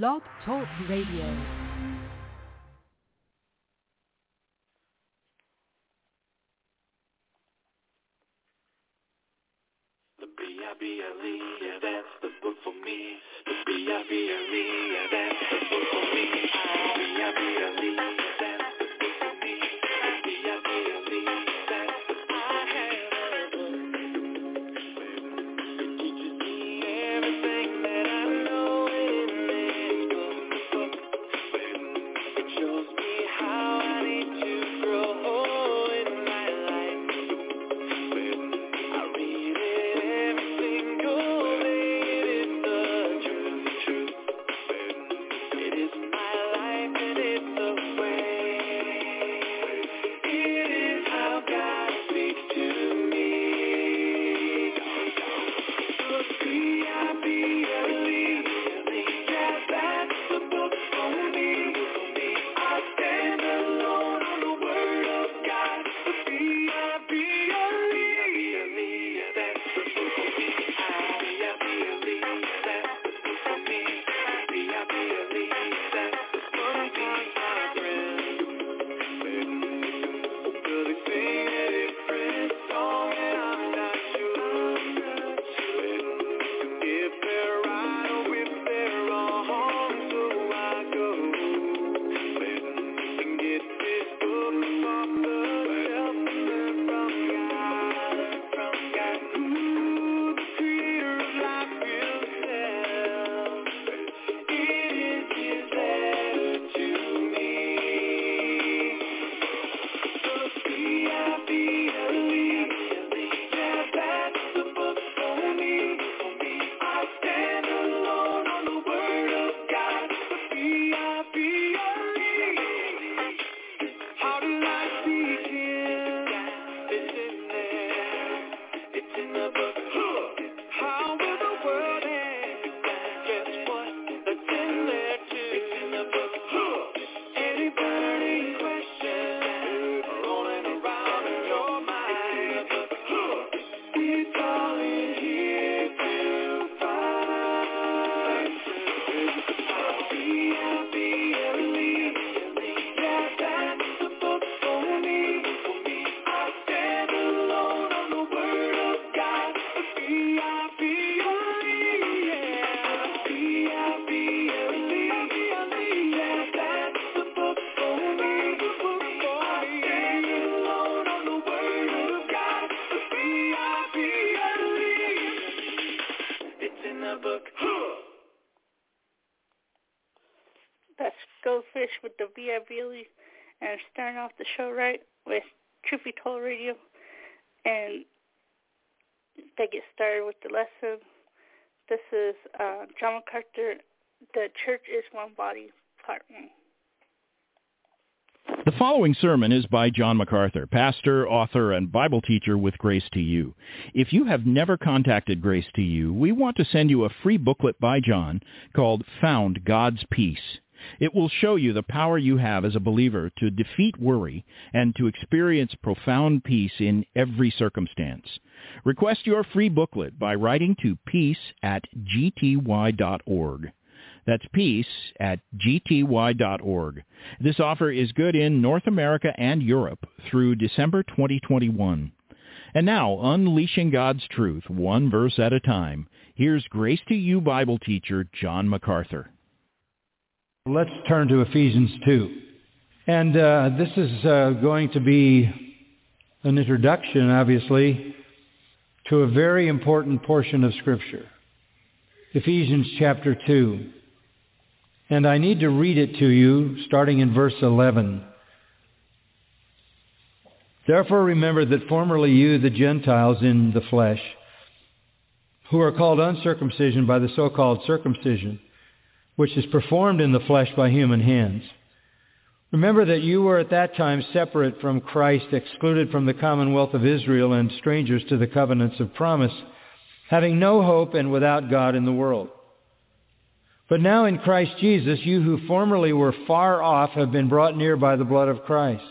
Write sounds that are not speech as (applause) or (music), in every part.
Blog Talk Radio. The B-I-B-L-E, the show right with Truth Be Told Radio. And they get started with the lesson. This is uh, John MacArthur, The Church is One Body, Part 1. The following sermon is by John MacArthur, pastor, author, and Bible teacher with Grace to You. If you have never contacted Grace to You, we want to send you a free booklet by John called Found God's Peace. It will show you the power you have as a believer to defeat worry and to experience profound peace in every circumstance. Request your free booklet by writing to peace at gty.org. That's peace at gty.org. This offer is good in North America and Europe through December 2021. And now, unleashing God's truth one verse at a time, here's Grace to You Bible teacher John MacArthur. Let's turn to Ephesians 2. And uh, this is uh, going to be an introduction, obviously, to a very important portion of Scripture. Ephesians chapter 2. And I need to read it to you starting in verse 11. Therefore remember that formerly you, the Gentiles in the flesh, who are called uncircumcision by the so-called circumcision, which is performed in the flesh by human hands. Remember that you were at that time separate from Christ, excluded from the commonwealth of Israel and strangers to the covenants of promise, having no hope and without God in the world. But now in Christ Jesus, you who formerly were far off have been brought near by the blood of Christ.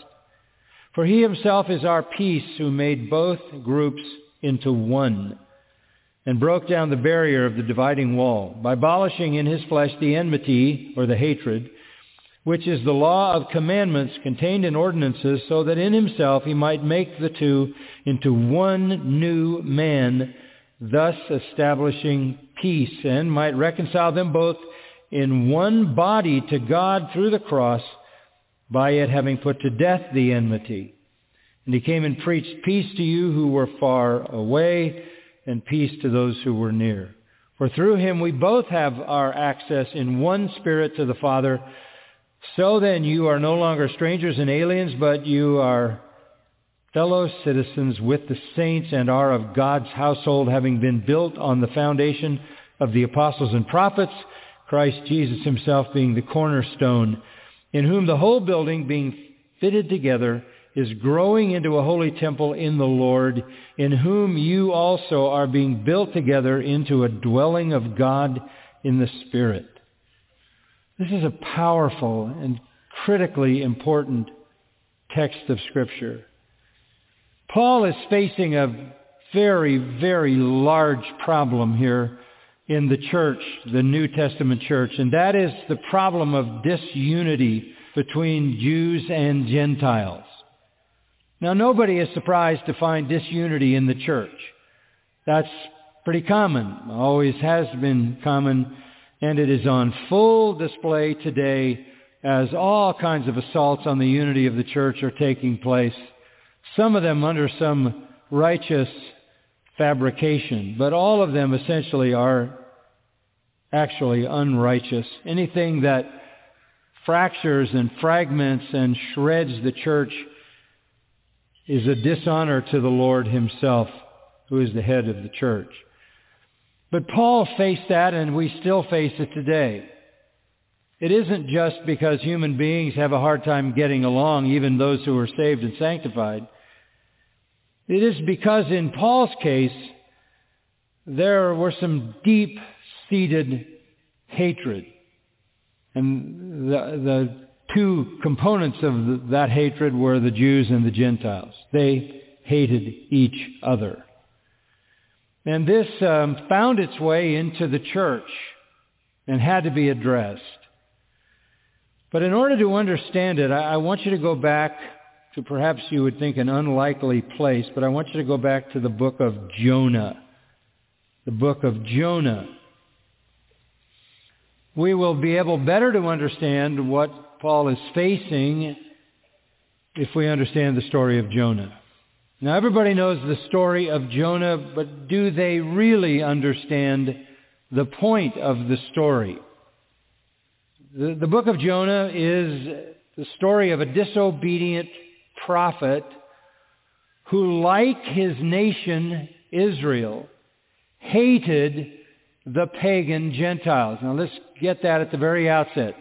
For he himself is our peace who made both groups into one and broke down the barrier of the dividing wall by abolishing in his flesh the enmity or the hatred, which is the law of commandments contained in ordinances, so that in himself he might make the two into one new man, thus establishing peace, and might reconcile them both in one body to God through the cross, by it having put to death the enmity. And he came and preached peace to you who were far away, and peace to those who were near. For through him we both have our access in one spirit to the Father. So then you are no longer strangers and aliens, but you are fellow citizens with the saints and are of God's household, having been built on the foundation of the apostles and prophets, Christ Jesus himself being the cornerstone, in whom the whole building being fitted together is growing into a holy temple in the Lord, in whom you also are being built together into a dwelling of God in the Spirit. This is a powerful and critically important text of Scripture. Paul is facing a very, very large problem here in the church, the New Testament church, and that is the problem of disunity between Jews and Gentiles. Now, nobody is surprised to find disunity in the church. That's pretty common, always has been common, and it is on full display today as all kinds of assaults on the unity of the church are taking place, some of them under some righteous fabrication, but all of them essentially are actually unrighteous. Anything that fractures and fragments and shreds the church is a dishonor to the Lord himself, who is the head of the church. But Paul faced that, and we still face it today. It isn't just because human beings have a hard time getting along, even those who are saved and sanctified. It is because in Paul's case, there were some deep-seated hatred. And the, the two components of that hatred were the Jews and the Gentiles. They hated each other. And this um, found its way into the church and had to be addressed. But in order to understand it, I, I want you to go back to perhaps you would think an unlikely place, but I want you to go back to the book of Jonah. The book of Jonah. We will be able better to understand what Paul is facing if we understand the story of Jonah. Now everybody knows the story of Jonah, but do they really understand the point of the story? The, the book of Jonah is the story of a disobedient prophet who, like his nation Israel, hated the pagan Gentiles. Now let's get that at the very outset.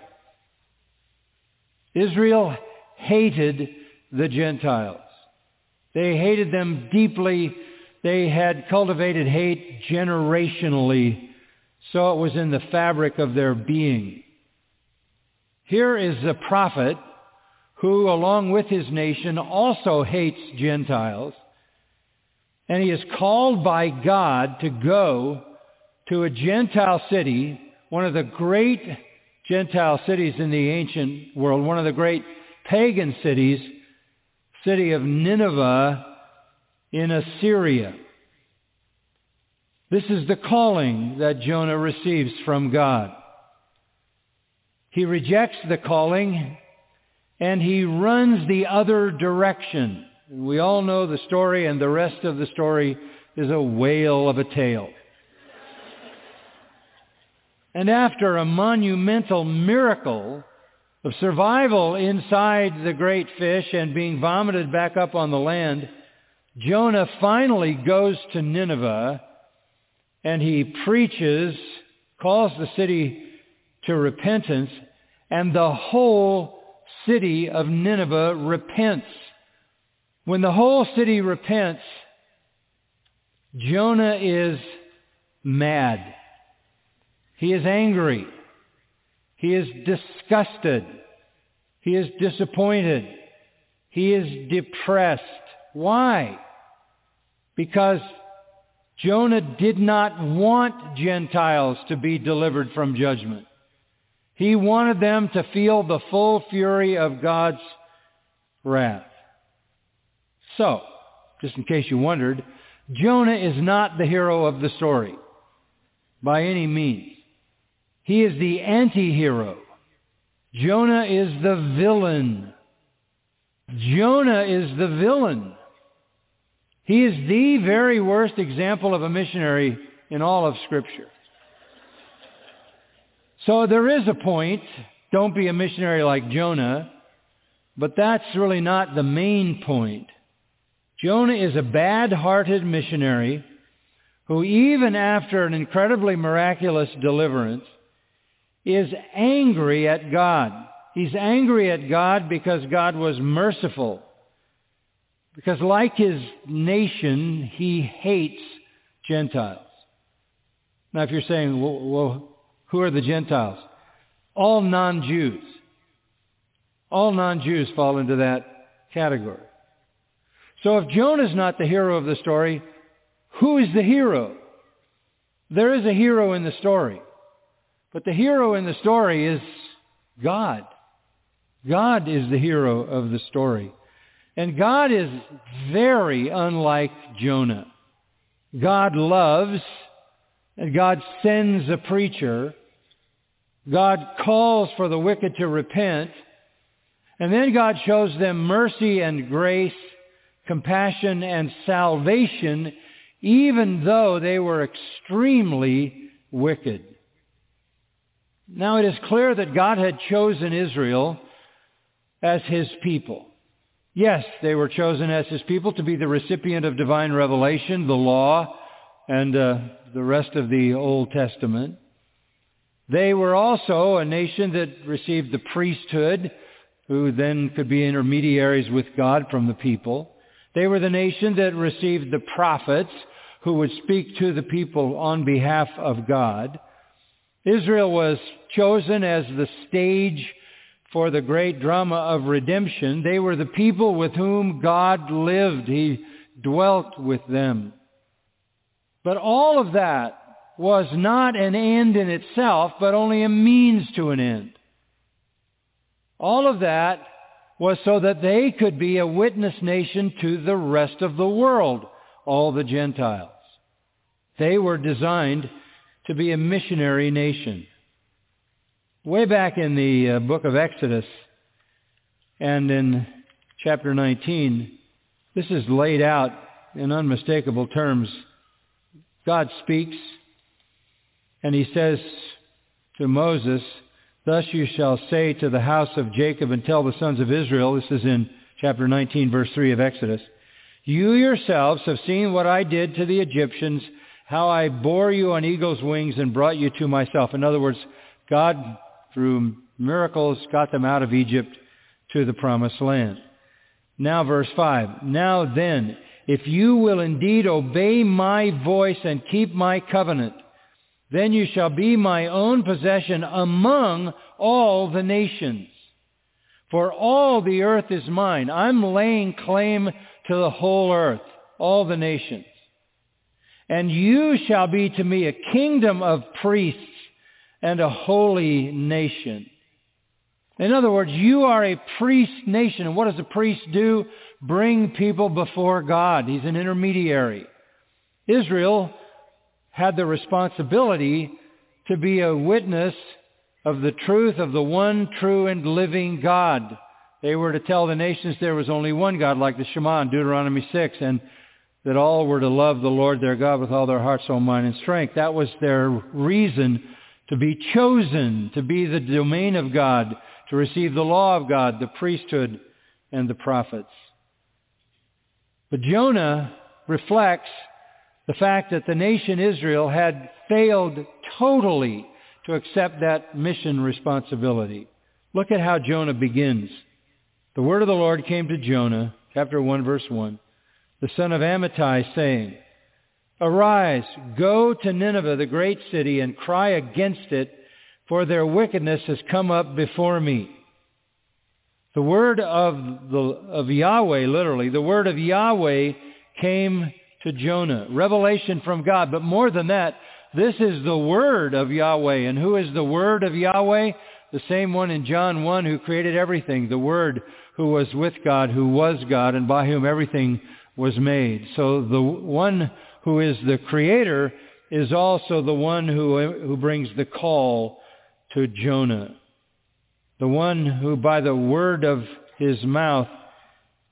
Israel hated the Gentiles. They hated them deeply. They had cultivated hate generationally, so it was in the fabric of their being. Here is a prophet who, along with his nation, also hates Gentiles, and he is called by God to go to a Gentile city, one of the great Gentile cities in the ancient world, one of the great pagan cities, city of Nineveh in Assyria. This is the calling that Jonah receives from God. He rejects the calling and he runs the other direction. We all know the story and the rest of the story is a whale of a tale. And after a monumental miracle of survival inside the great fish and being vomited back up on the land, Jonah finally goes to Nineveh and he preaches, calls the city to repentance, and the whole city of Nineveh repents. When the whole city repents, Jonah is mad. He is angry. He is disgusted. He is disappointed. He is depressed. Why? Because Jonah did not want Gentiles to be delivered from judgment. He wanted them to feel the full fury of God's wrath. So, just in case you wondered, Jonah is not the hero of the story by any means. He is the anti-hero. Jonah is the villain. Jonah is the villain. He is the very worst example of a missionary in all of Scripture. So there is a point. Don't be a missionary like Jonah. But that's really not the main point. Jonah is a bad-hearted missionary who even after an incredibly miraculous deliverance is angry at God. He's angry at God because God was merciful. Because like his nation, he hates Gentiles. Now if you're saying, well, well who are the Gentiles? All non-Jews. All non-Jews fall into that category. So if Jonah's not the hero of the story, who is the hero? There is a hero in the story. But the hero in the story is God. God is the hero of the story. And God is very unlike Jonah. God loves, and God sends a preacher. God calls for the wicked to repent. And then God shows them mercy and grace, compassion and salvation, even though they were extremely wicked. Now it is clear that God had chosen Israel as his people. Yes, they were chosen as his people to be the recipient of divine revelation, the law, and uh, the rest of the Old Testament. They were also a nation that received the priesthood, who then could be intermediaries with God from the people. They were the nation that received the prophets, who would speak to the people on behalf of God. Israel was chosen as the stage for the great drama of redemption. They were the people with whom God lived. He dwelt with them. But all of that was not an end in itself, but only a means to an end. All of that was so that they could be a witness nation to the rest of the world, all the Gentiles. They were designed to be a missionary nation. Way back in the uh, book of Exodus and in chapter 19, this is laid out in unmistakable terms. God speaks and he says to Moses, Thus you shall say to the house of Jacob and tell the sons of Israel, this is in chapter 19, verse 3 of Exodus, You yourselves have seen what I did to the Egyptians, how I bore you on eagle's wings and brought you to myself. In other words, God through miracles, got them out of Egypt to the promised land. Now verse 5. Now then, if you will indeed obey my voice and keep my covenant, then you shall be my own possession among all the nations. For all the earth is mine. I'm laying claim to the whole earth, all the nations. And you shall be to me a kingdom of priests and a holy nation. In other words, you are a priest nation. And what does a priest do? Bring people before God. He's an intermediary. Israel had the responsibility to be a witness of the truth of the one true and living God. They were to tell the nations there was only one God, like the Shema in Deuteronomy 6, and that all were to love the Lord their God with all their heart, soul, mind, and strength. That was their reason to be chosen, to be the domain of God, to receive the law of God, the priesthood, and the prophets. But Jonah reflects the fact that the nation Israel had failed totally to accept that mission responsibility. Look at how Jonah begins. The word of the Lord came to Jonah, chapter 1, verse 1, the son of Amittai, saying, Arise, go to Nineveh, the great city, and cry against it, for their wickedness has come up before me. The word of, the, of Yahweh, literally, the word of Yahweh came to Jonah. Revelation from God. But more than that, this is the Word of Yahweh. And who is the Word of Yahweh? The same one in John 1 who created everything. The Word who was with God, who was God, and by whom everything was made. So the one who is the Creator is also the one who, who brings the call to Jonah. The one who by the word of his mouth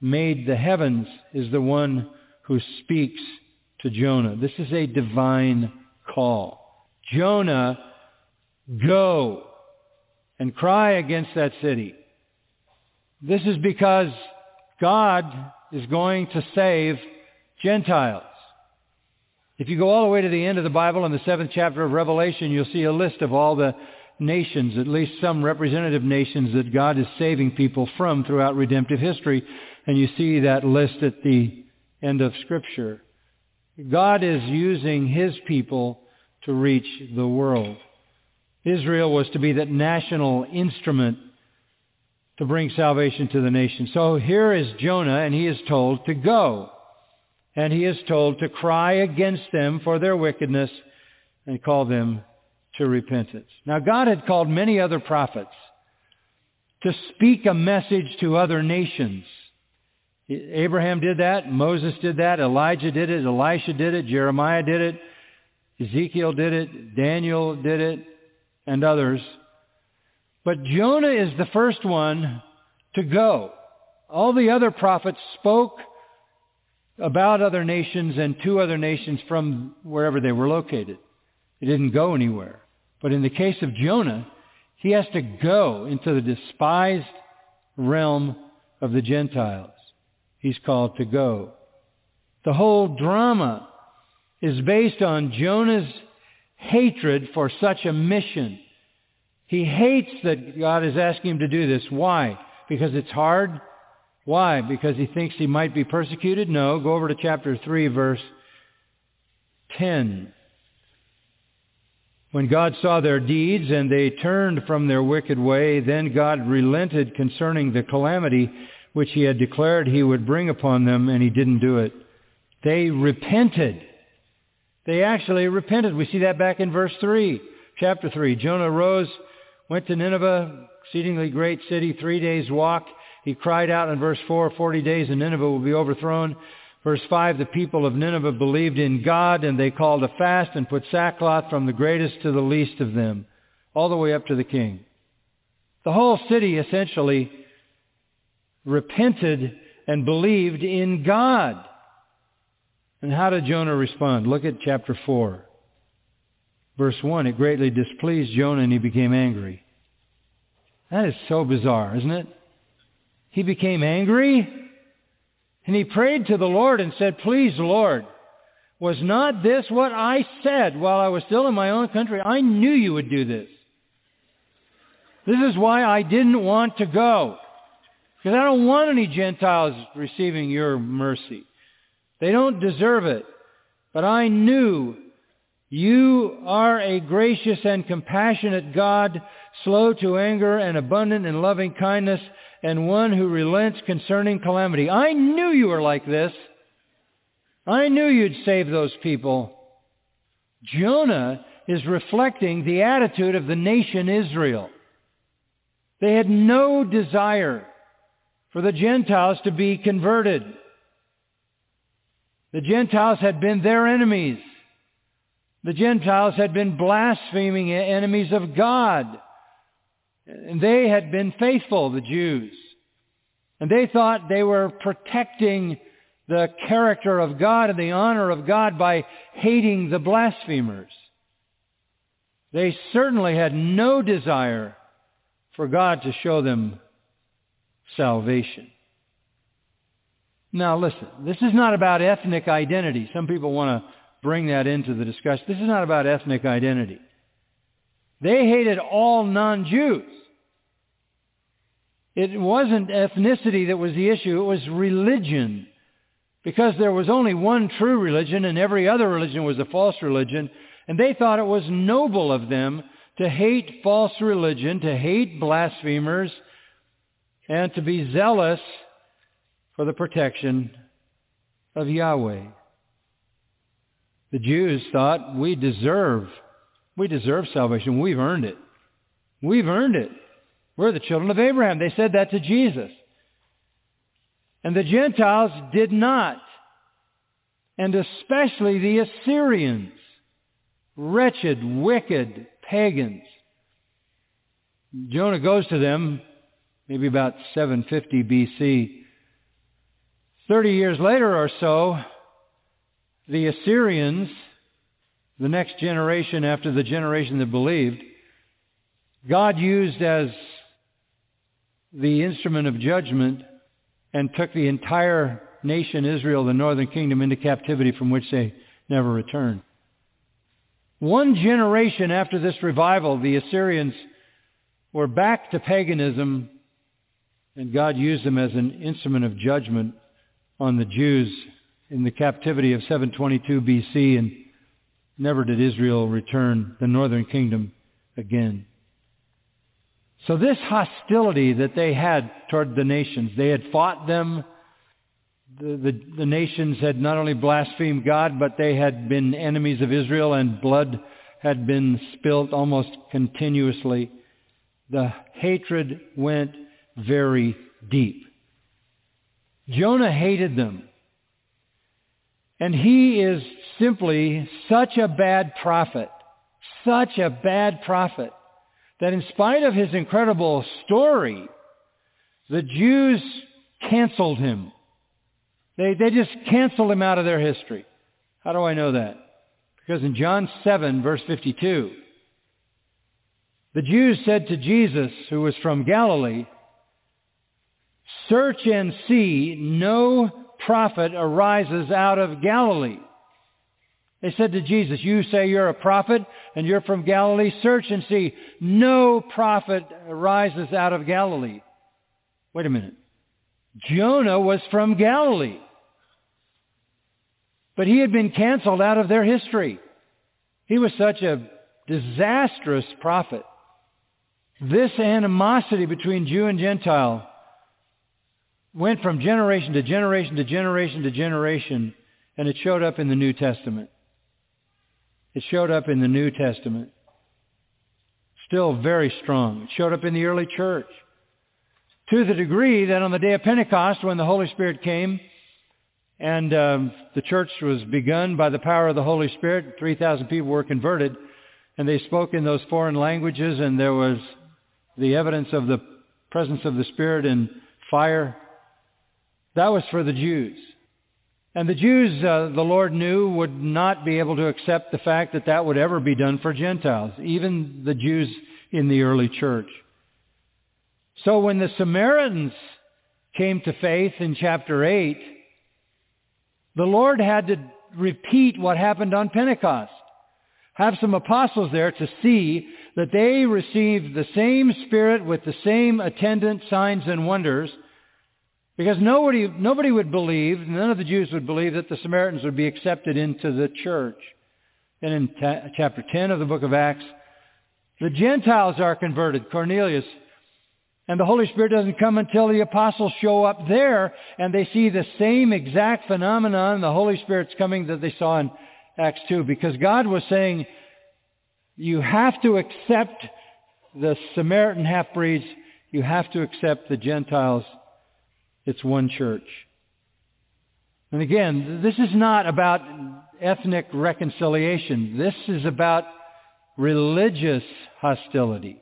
made the heavens is the one who speaks to Jonah. This is a divine call. Jonah, go and cry against that city. This is because God is going to save Gentiles. If you go all the way to the end of the Bible in the seventh chapter of Revelation, you'll see a list of all the nations, at least some representative nations that God is saving people from throughout redemptive history. And you see that list at the end of Scripture. God is using his people to reach the world. Israel was to be that national instrument to bring salvation to the nation. So here is Jonah, and he is told to go. And he is told to cry against them for their wickedness and call them to repentance. Now God had called many other prophets to speak a message to other nations. Abraham did that. Moses did that. Elijah did it. Elisha did it. Jeremiah did it. Ezekiel did it. Daniel did it. And others. But Jonah is the first one to go. All the other prophets spoke about other nations and to other nations from wherever they were located. They didn't go anywhere. But in the case of Jonah, he has to go into the despised realm of the Gentiles. He's called to go. The whole drama is based on Jonah's hatred for such a mission. He hates that God is asking him to do this. Why? Because it's hard? Why? Because he thinks he might be persecuted? No. Go over to chapter 3, verse 10. When God saw their deeds and they turned from their wicked way, then God relented concerning the calamity which he had declared he would bring upon them, and he didn't do it. They repented. They actually repented. We see that back in verse 3, chapter 3. Jonah rose, went to Nineveh, exceedingly great city, three days' walk. He cried out in verse 4, 40 days and Nineveh will be overthrown. Verse 5, the people of Nineveh believed in God and they called a fast and put sackcloth from the greatest to the least of them, all the way up to the king. The whole city essentially repented and believed in God. And how did Jonah respond? Look at chapter 4. Verse 1, it greatly displeased Jonah and he became angry. That is so bizarre, isn't it? He became angry and he prayed to the Lord and said, Please, Lord, was not this what I said while I was still in my own country? I knew you would do this. This is why I didn't want to go. Because I don't want any Gentiles receiving your mercy. They don't deserve it. But I knew you are a gracious and compassionate God, slow to anger and abundant in loving kindness, and one who relents concerning calamity. I knew you were like this. I knew you'd save those people. Jonah is reflecting the attitude of the nation Israel. They had no desire for the Gentiles to be converted. The Gentiles had been their enemies. The Gentiles had been blaspheming enemies of God. And they had been faithful, the Jews. And they thought they were protecting the character of God and the honor of God by hating the blasphemers. They certainly had no desire for God to show them salvation. Now listen, this is not about ethnic identity. Some people want to bring that into the discussion. This is not about ethnic identity. They hated all non-Jews. It wasn't ethnicity that was the issue. It was religion. Because there was only one true religion and every other religion was a false religion. And they thought it was noble of them to hate false religion, to hate blasphemers, and to be zealous for the protection of Yahweh. The Jews thought we deserve, we deserve salvation. We've earned it. We've earned it. We're the children of Abraham. They said that to Jesus. And the Gentiles did not. And especially the Assyrians. Wretched, wicked pagans. Jonah goes to them maybe about 750 BC. 30 years later or so, the Assyrians, the next generation after the generation that believed, God used as the instrument of judgment and took the entire nation Israel, the northern kingdom, into captivity from which they never returned. One generation after this revival, the Assyrians were back to paganism and God used them as an instrument of judgment on the Jews in the captivity of 722 BC, and never did Israel return the northern kingdom again. So this hostility that they had toward the nations, they had fought them. The, the, the, nations had not only blasphemed God, but they had been enemies of Israel, and blood had been spilt almost continuously. The hatred went very deep. Jonah hated them. And he is simply such a bad prophet, such a bad prophet, that in spite of his incredible story, the Jews canceled him. They, they just canceled him out of their history. How do I know that? Because in John 7, verse 52, the Jews said to Jesus, who was from Galilee, Search and see, no prophet arises out of Galilee. They said to Jesus, you say you're a prophet and you're from Galilee. Search and see, no prophet arises out of Galilee. Wait a minute. Jonah was from Galilee. But he had been canceled out of their history. He was such a disastrous prophet. This animosity between Jew and Gentile went from generation to generation to generation to generation, and it showed up in the New Testament. It showed up in the New Testament. Still very strong. It showed up in the early church. To the degree that on the day of Pentecost, when the Holy Spirit came, and um, the church was begun by the power of the Holy Spirit, 3,000 people were converted, and they spoke in those foreign languages, and there was the evidence of the presence of the Spirit in fire that was for the Jews. And the Jews, uh, the Lord knew, would not be able to accept the fact that that would ever be done for Gentiles, even the Jews in the early church. So when the Samaritans came to faith in chapter 8, the Lord had to repeat what happened on Pentecost. Have some apostles there to see that they received the same Spirit with the same attendant signs and wonders because nobody, nobody would believe, none of the Jews would believe that the Samaritans would be accepted into the church. And in ta- chapter 10 of the book of Acts, the Gentiles are converted, Cornelius. And the Holy Spirit doesn't come until the apostles show up there and they see the same exact phenomenon, the Holy Spirit's coming that they saw in Acts 2. Because God was saying, you have to accept the Samaritan half-breeds, you have to accept the Gentiles it's one church. And again, this is not about ethnic reconciliation. This is about religious hostility.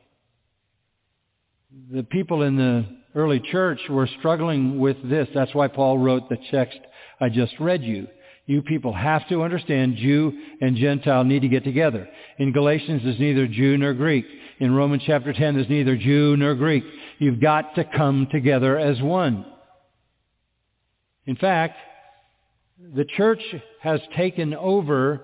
The people in the early church were struggling with this. That's why Paul wrote the text I just read you. You people have to understand Jew and Gentile need to get together. In Galatians, there's neither Jew nor Greek. In Romans chapter 10, there's neither Jew nor Greek. You've got to come together as one. In fact, the church has taken over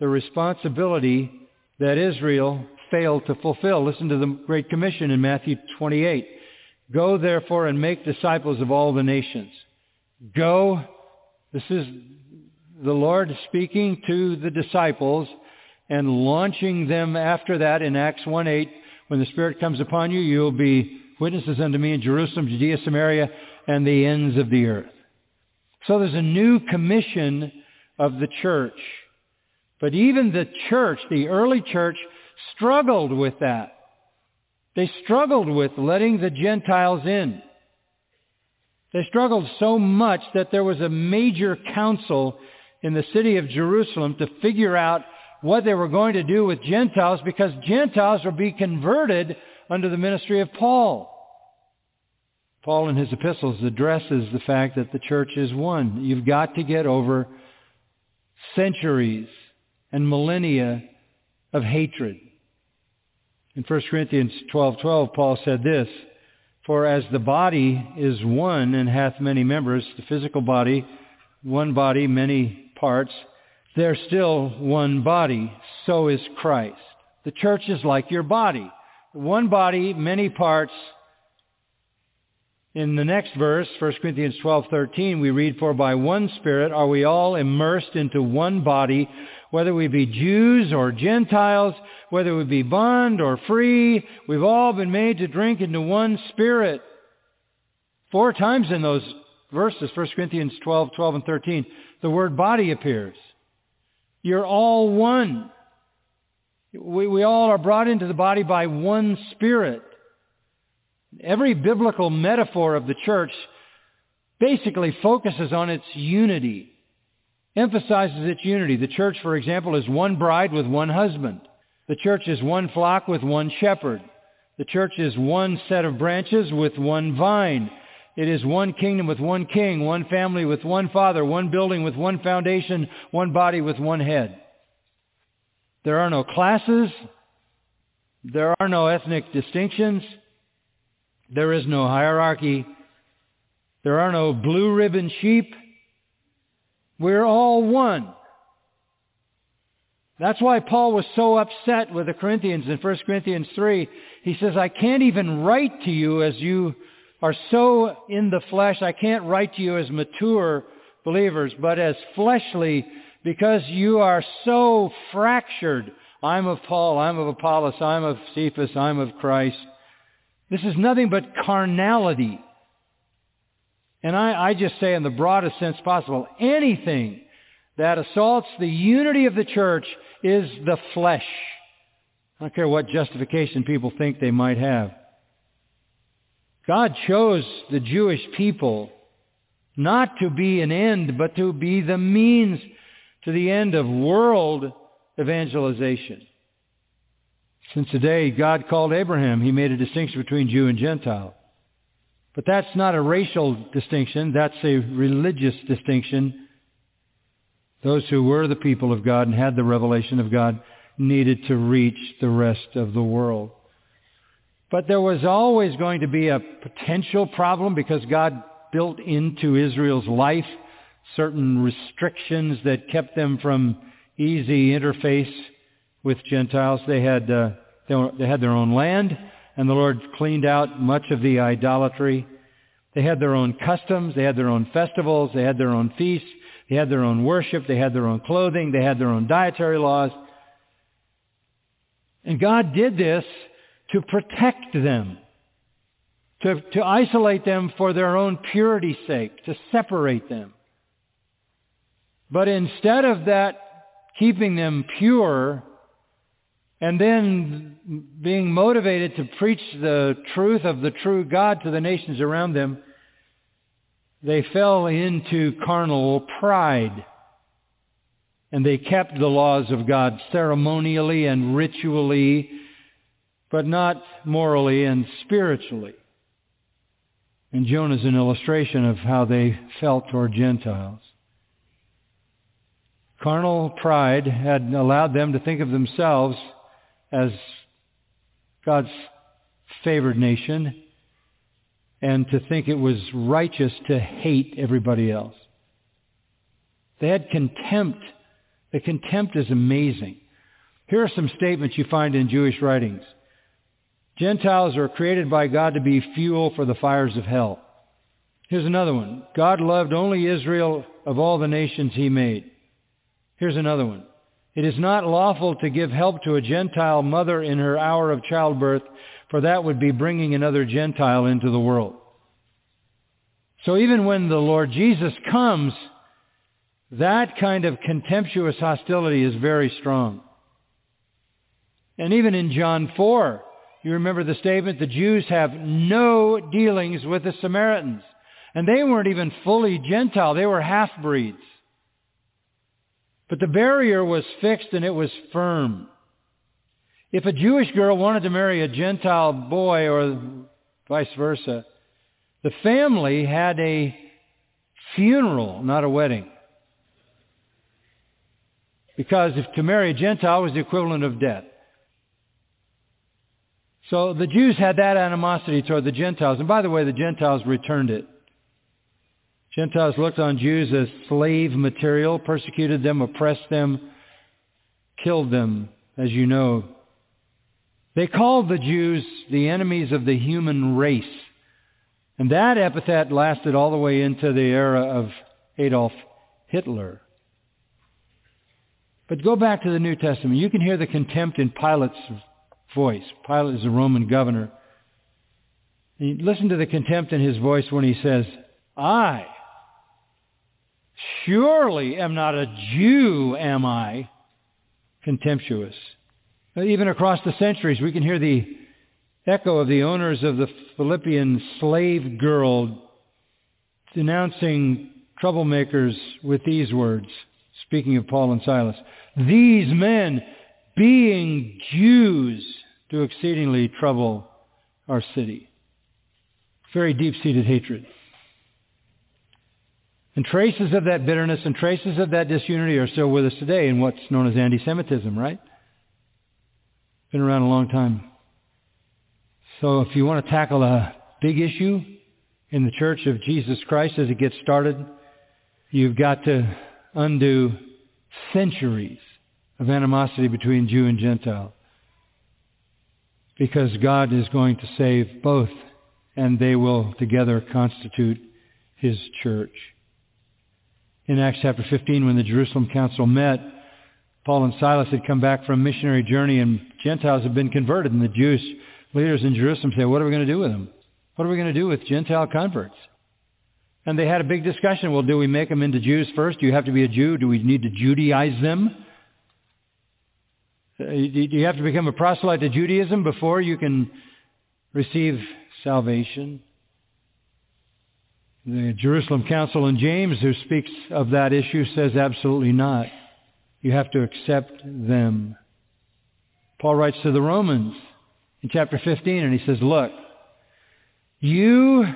the responsibility that Israel failed to fulfill. Listen to the Great Commission in Matthew 28. Go therefore and make disciples of all the nations. Go. This is the Lord speaking to the disciples and launching them after that in Acts 1.8. When the Spirit comes upon you, you'll be witnesses unto me in Jerusalem, Judea, Samaria, and the ends of the earth. So there's a new commission of the church. But even the church, the early church, struggled with that. They struggled with letting the Gentiles in. They struggled so much that there was a major council in the city of Jerusalem to figure out what they were going to do with Gentiles because Gentiles were being converted under the ministry of Paul. Paul in his epistles addresses the fact that the church is one. You've got to get over centuries and millennia of hatred. In 1 Corinthians 12:12 Paul said this, "For as the body is one and hath many members, the physical body, one body, many parts, they're still one body, so is Christ." The church is like your body. One body, many parts, in the next verse, 1 Corinthians 12:13, we read, "For by one Spirit are we all immersed into one body, whether we be Jews or Gentiles, whether we be bond or free, we've all been made to drink into one Spirit." Four times in those verses, 1 Corinthians 12, 12 and 13, the word body appears. You're all one. We, we all are brought into the body by one Spirit. Every biblical metaphor of the church basically focuses on its unity, emphasizes its unity. The church, for example, is one bride with one husband. The church is one flock with one shepherd. The church is one set of branches with one vine. It is one kingdom with one king, one family with one father, one building with one foundation, one body with one head. There are no classes. There are no ethnic distinctions. There is no hierarchy. There are no blue ribbon sheep. We're all one. That's why Paul was so upset with the Corinthians in 1 Corinthians 3. He says, I can't even write to you as you are so in the flesh. I can't write to you as mature believers, but as fleshly because you are so fractured. I'm of Paul, I'm of Apollos, I'm of Cephas, I'm of Christ. This is nothing but carnality. And I, I just say in the broadest sense possible, anything that assaults the unity of the church is the flesh. I don't care what justification people think they might have. God chose the Jewish people not to be an end, but to be the means to the end of world evangelization. Since the day God called Abraham, he made a distinction between Jew and Gentile. But that's not a racial distinction. That's a religious distinction. Those who were the people of God and had the revelation of God needed to reach the rest of the world. But there was always going to be a potential problem because God built into Israel's life certain restrictions that kept them from easy interface with Gentiles. They had, uh, they, they had their own land, and the Lord cleaned out much of the idolatry. They had their own customs. They had their own festivals. They had their own feasts. They had their own worship. They had their own clothing. They had their own dietary laws. And God did this to protect them, to, to isolate them for their own purity's sake, to separate them. But instead of that keeping them pure, and then being motivated to preach the truth of the true God to the nations around them, they fell into carnal pride. And they kept the laws of God ceremonially and ritually, but not morally and spiritually. And Jonah is an illustration of how they felt toward Gentiles. Carnal pride had allowed them to think of themselves as God's favored nation and to think it was righteous to hate everybody else. They had contempt. The contempt is amazing. Here are some statements you find in Jewish writings. Gentiles are created by God to be fuel for the fires of hell. Here's another one. God loved only Israel of all the nations he made. Here's another one. It is not lawful to give help to a Gentile mother in her hour of childbirth, for that would be bringing another Gentile into the world. So even when the Lord Jesus comes, That kind of contemptuous hostility is very strong. And even in John 4, you remember the statement, the Jews have no dealings with the Samaritans. And they weren't even fully Gentile. They were half-breeds. But the barrier was fixed and it was firm. If a Jewish girl wanted to marry a Gentile boy or vice versa, the family had a funeral, not a wedding. Because if to marry a Gentile was the equivalent of death. So the Jews had that animosity toward the Gentiles. And by the way, the Gentiles returned it. Gentiles looked on Jews as slave material, persecuted them, oppressed them, killed them, as you know. They called the Jews the enemies of the human race. And that epithet lasted all the way into the era of Adolf Hitler. But go back to the New Testament. You can hear the contempt in Pilate's voice. Pilate is a Roman governor. Listen to the contempt in his voice when he says, I surely am not a Jew, am I? Contemptuous. Even across the centuries, we can hear the echo of the owners of the Philippian slave girl denouncing troublemakers with these words, speaking of Paul and Silas. These men, being Jews, do exceedingly trouble our city. Very deep-seated hatred. And traces of that bitterness and traces of that disunity are still with us today in what's known as anti-Semitism, right? Been around a long time. So if you want to tackle a big issue in the Church of Jesus Christ as it gets started, you've got to undo centuries of animosity between Jew and Gentile because God is going to save both and they will together constitute his church. In Acts chapter 15 when the Jerusalem council met, Paul and Silas had come back from a missionary journey and Gentiles had been converted and the Jewish leaders in Jerusalem said, what are we going to do with them? What are we going to do with Gentile converts? And they had a big discussion. Well, do we make them into Jews first? Do you have to be a Jew? Do we need to Judaize them? Uh, do you have to become a proselyte to Judaism before you can receive salvation? The Jerusalem Council in James, who speaks of that issue, says absolutely not. You have to accept them. Paul writes to the Romans in chapter 15, and he says, look, you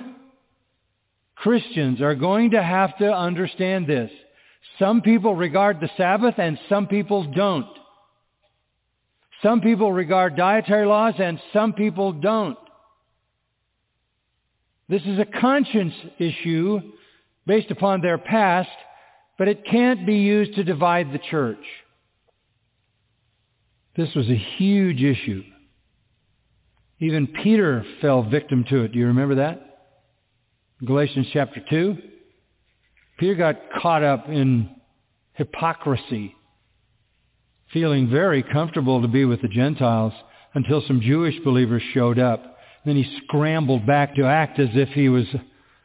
Christians are going to have to understand this. Some people regard the Sabbath and some people don't. Some people regard dietary laws and some people don't. This is a conscience issue based upon their past, but it can't be used to divide the church. This was a huge issue. Even Peter fell victim to it. Do you remember that? Galatians chapter 2. Peter got caught up in hypocrisy feeling very comfortable to be with the Gentiles until some Jewish believers showed up. Then he scrambled back to act as if he was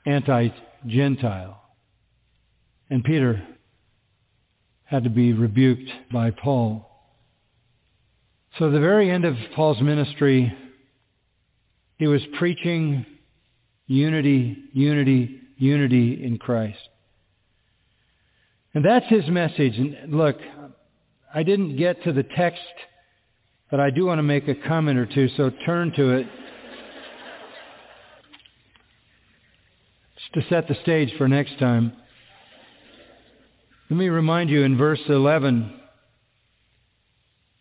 anti-Gentile. And Peter had to be rebuked by Paul. So the very end of Paul's ministry, he was preaching unity, unity, unity in Christ. And that's his message. And look, I didn't get to the text, but I do want to make a comment or two, so turn to it. Just to set the stage for next time. Let me remind you in verse 11,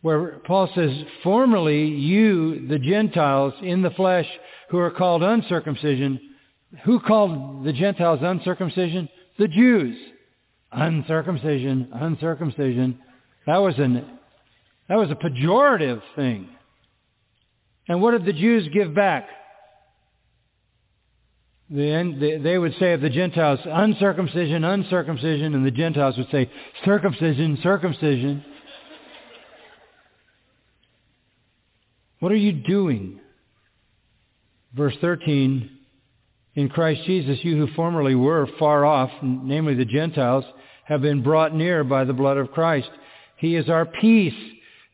where Paul says, Formerly you, the Gentiles in the flesh, who are called uncircumcision, who called the Gentiles uncircumcision? The Jews. Uncircumcision, uncircumcision. That was an that was a pejorative thing. And what did the Jews give back? The, they would say of the Gentiles, uncircumcision, uncircumcision, and the Gentiles would say, circumcision, circumcision. What are you doing? Verse 13, in Christ Jesus, you who formerly were far off, namely the Gentiles, have been brought near by the blood of Christ. He is our peace,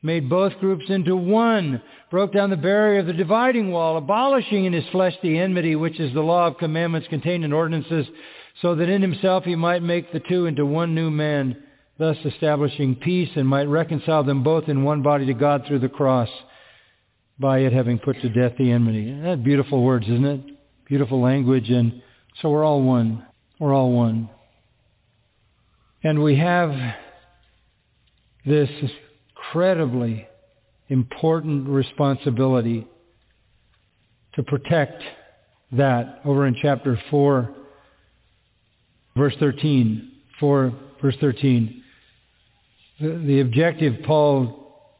made both groups into one, broke down the barrier of the dividing wall, abolishing in his flesh the enmity, which is the law of commandments contained in ordinances, so that in himself he might make the two into one new man, thus establishing peace and might reconcile them both in one body to God through the cross, by it having put to death the enmity. That beautiful words, isn't it? Beautiful language, and so we're all one. We're all one. And we have this incredibly important responsibility to protect that over in chapter 4, verse 13. 4, verse 13. The, the objective Paul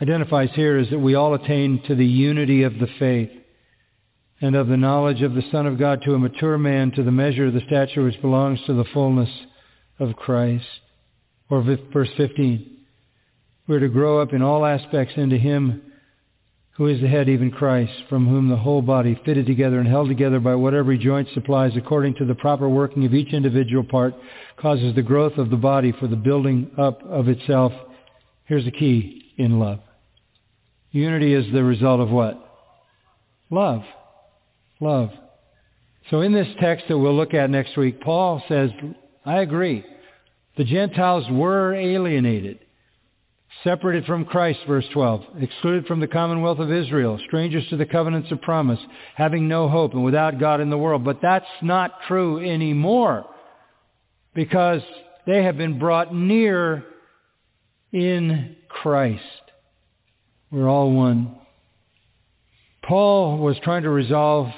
identifies here is that we all attain to the unity of the faith and of the knowledge of the Son of God to a mature man to the measure of the stature which belongs to the fullness of Christ. Or verse 15. We're to grow up in all aspects into him who is the head, even Christ, from whom the whole body, fitted together and held together by what every joint supplies according to the proper working of each individual part, causes the growth of the body for the building up of itself. Here's the key, in love. Unity is the result of what? Love. Love. So in this text that we'll look at next week, Paul says, I agree. The Gentiles were alienated separated from Christ, verse 12, excluded from the commonwealth of Israel, strangers to the covenants of promise, having no hope and without God in the world. But that's not true anymore because they have been brought near in Christ. We're all one. Paul was trying to resolve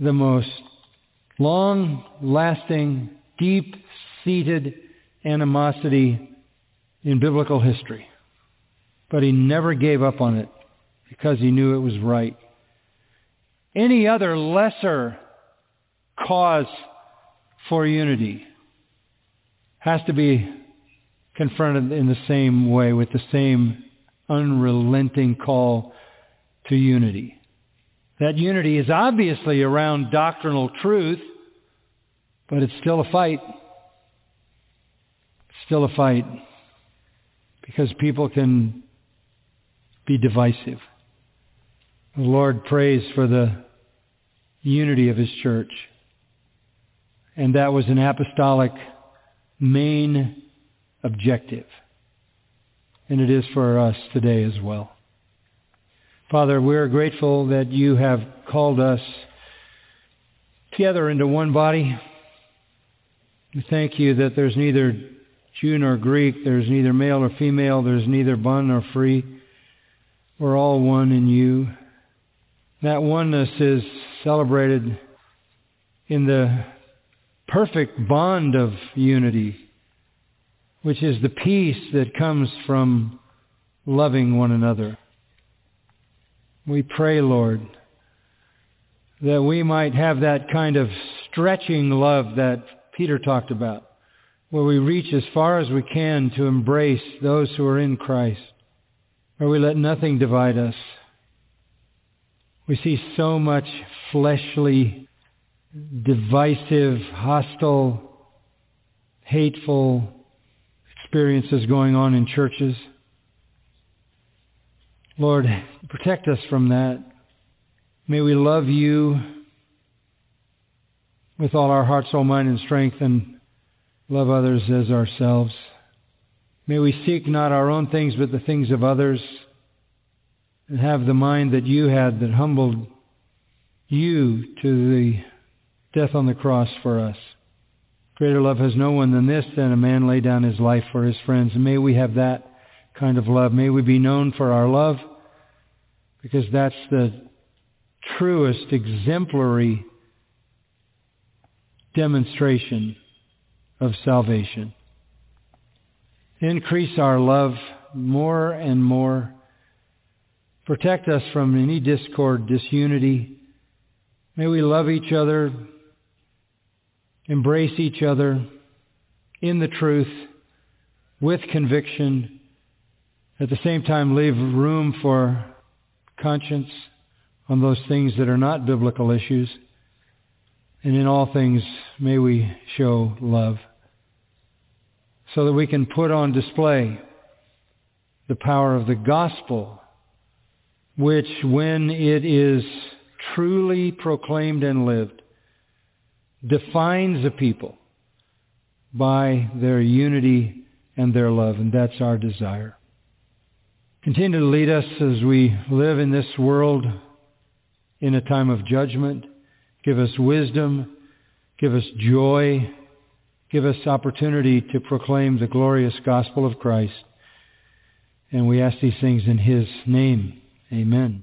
the most long-lasting, deep-seated animosity in biblical history. But he never gave up on it because he knew it was right. Any other lesser cause for unity has to be confronted in the same way with the same unrelenting call to unity. That unity is obviously around doctrinal truth, but it's still a fight. Still a fight because people can be divisive. The Lord prays for the unity of his church. And that was an apostolic main objective. And it is for us today as well. Father, we're grateful that you have called us together into one body. We thank you that there's neither Jew nor Greek. There's neither male or female. There's neither bond nor free. We're all one in you. That oneness is celebrated in the perfect bond of unity, which is the peace that comes from loving one another. We pray, Lord, that we might have that kind of stretching love that Peter talked about where we reach as far as we can to embrace those who are in Christ, where we let nothing divide us. We see so much fleshly, divisive, hostile, hateful experiences going on in churches. Lord, protect us from that. May we love you with all our heart, soul, mind, and strength, and love others as ourselves. May we seek not our own things, but the things of others, and have the mind that you had that humbled you to the death on the cross for us. Greater love has no one than this, than a man lay down his life for his friends. And may we have that kind of love. May we be known for our love, because that's the truest, exemplary demonstration of salvation. Increase our love more and more. Protect us from any discord, disunity. May we love each other, embrace each other in the truth, with conviction, at the same time leave room for conscience on those things that are not biblical issues. And in all things, may we show love so that we can put on display the power of the gospel, which when it is truly proclaimed and lived, defines a people by their unity and their love, and that's our desire. Continue to lead us as we live in this world in a time of judgment. Give us wisdom. Give us joy. Give us opportunity to proclaim the glorious gospel of Christ. And we ask these things in his name. Amen.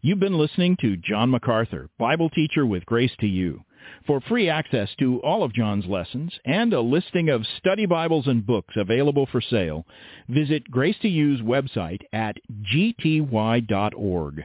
You've been listening to John MacArthur, Bible teacher with Grace to You. For free access to all of John's lessons and a listing of study Bibles and books available for sale, visit Grace to You's website at gty.org.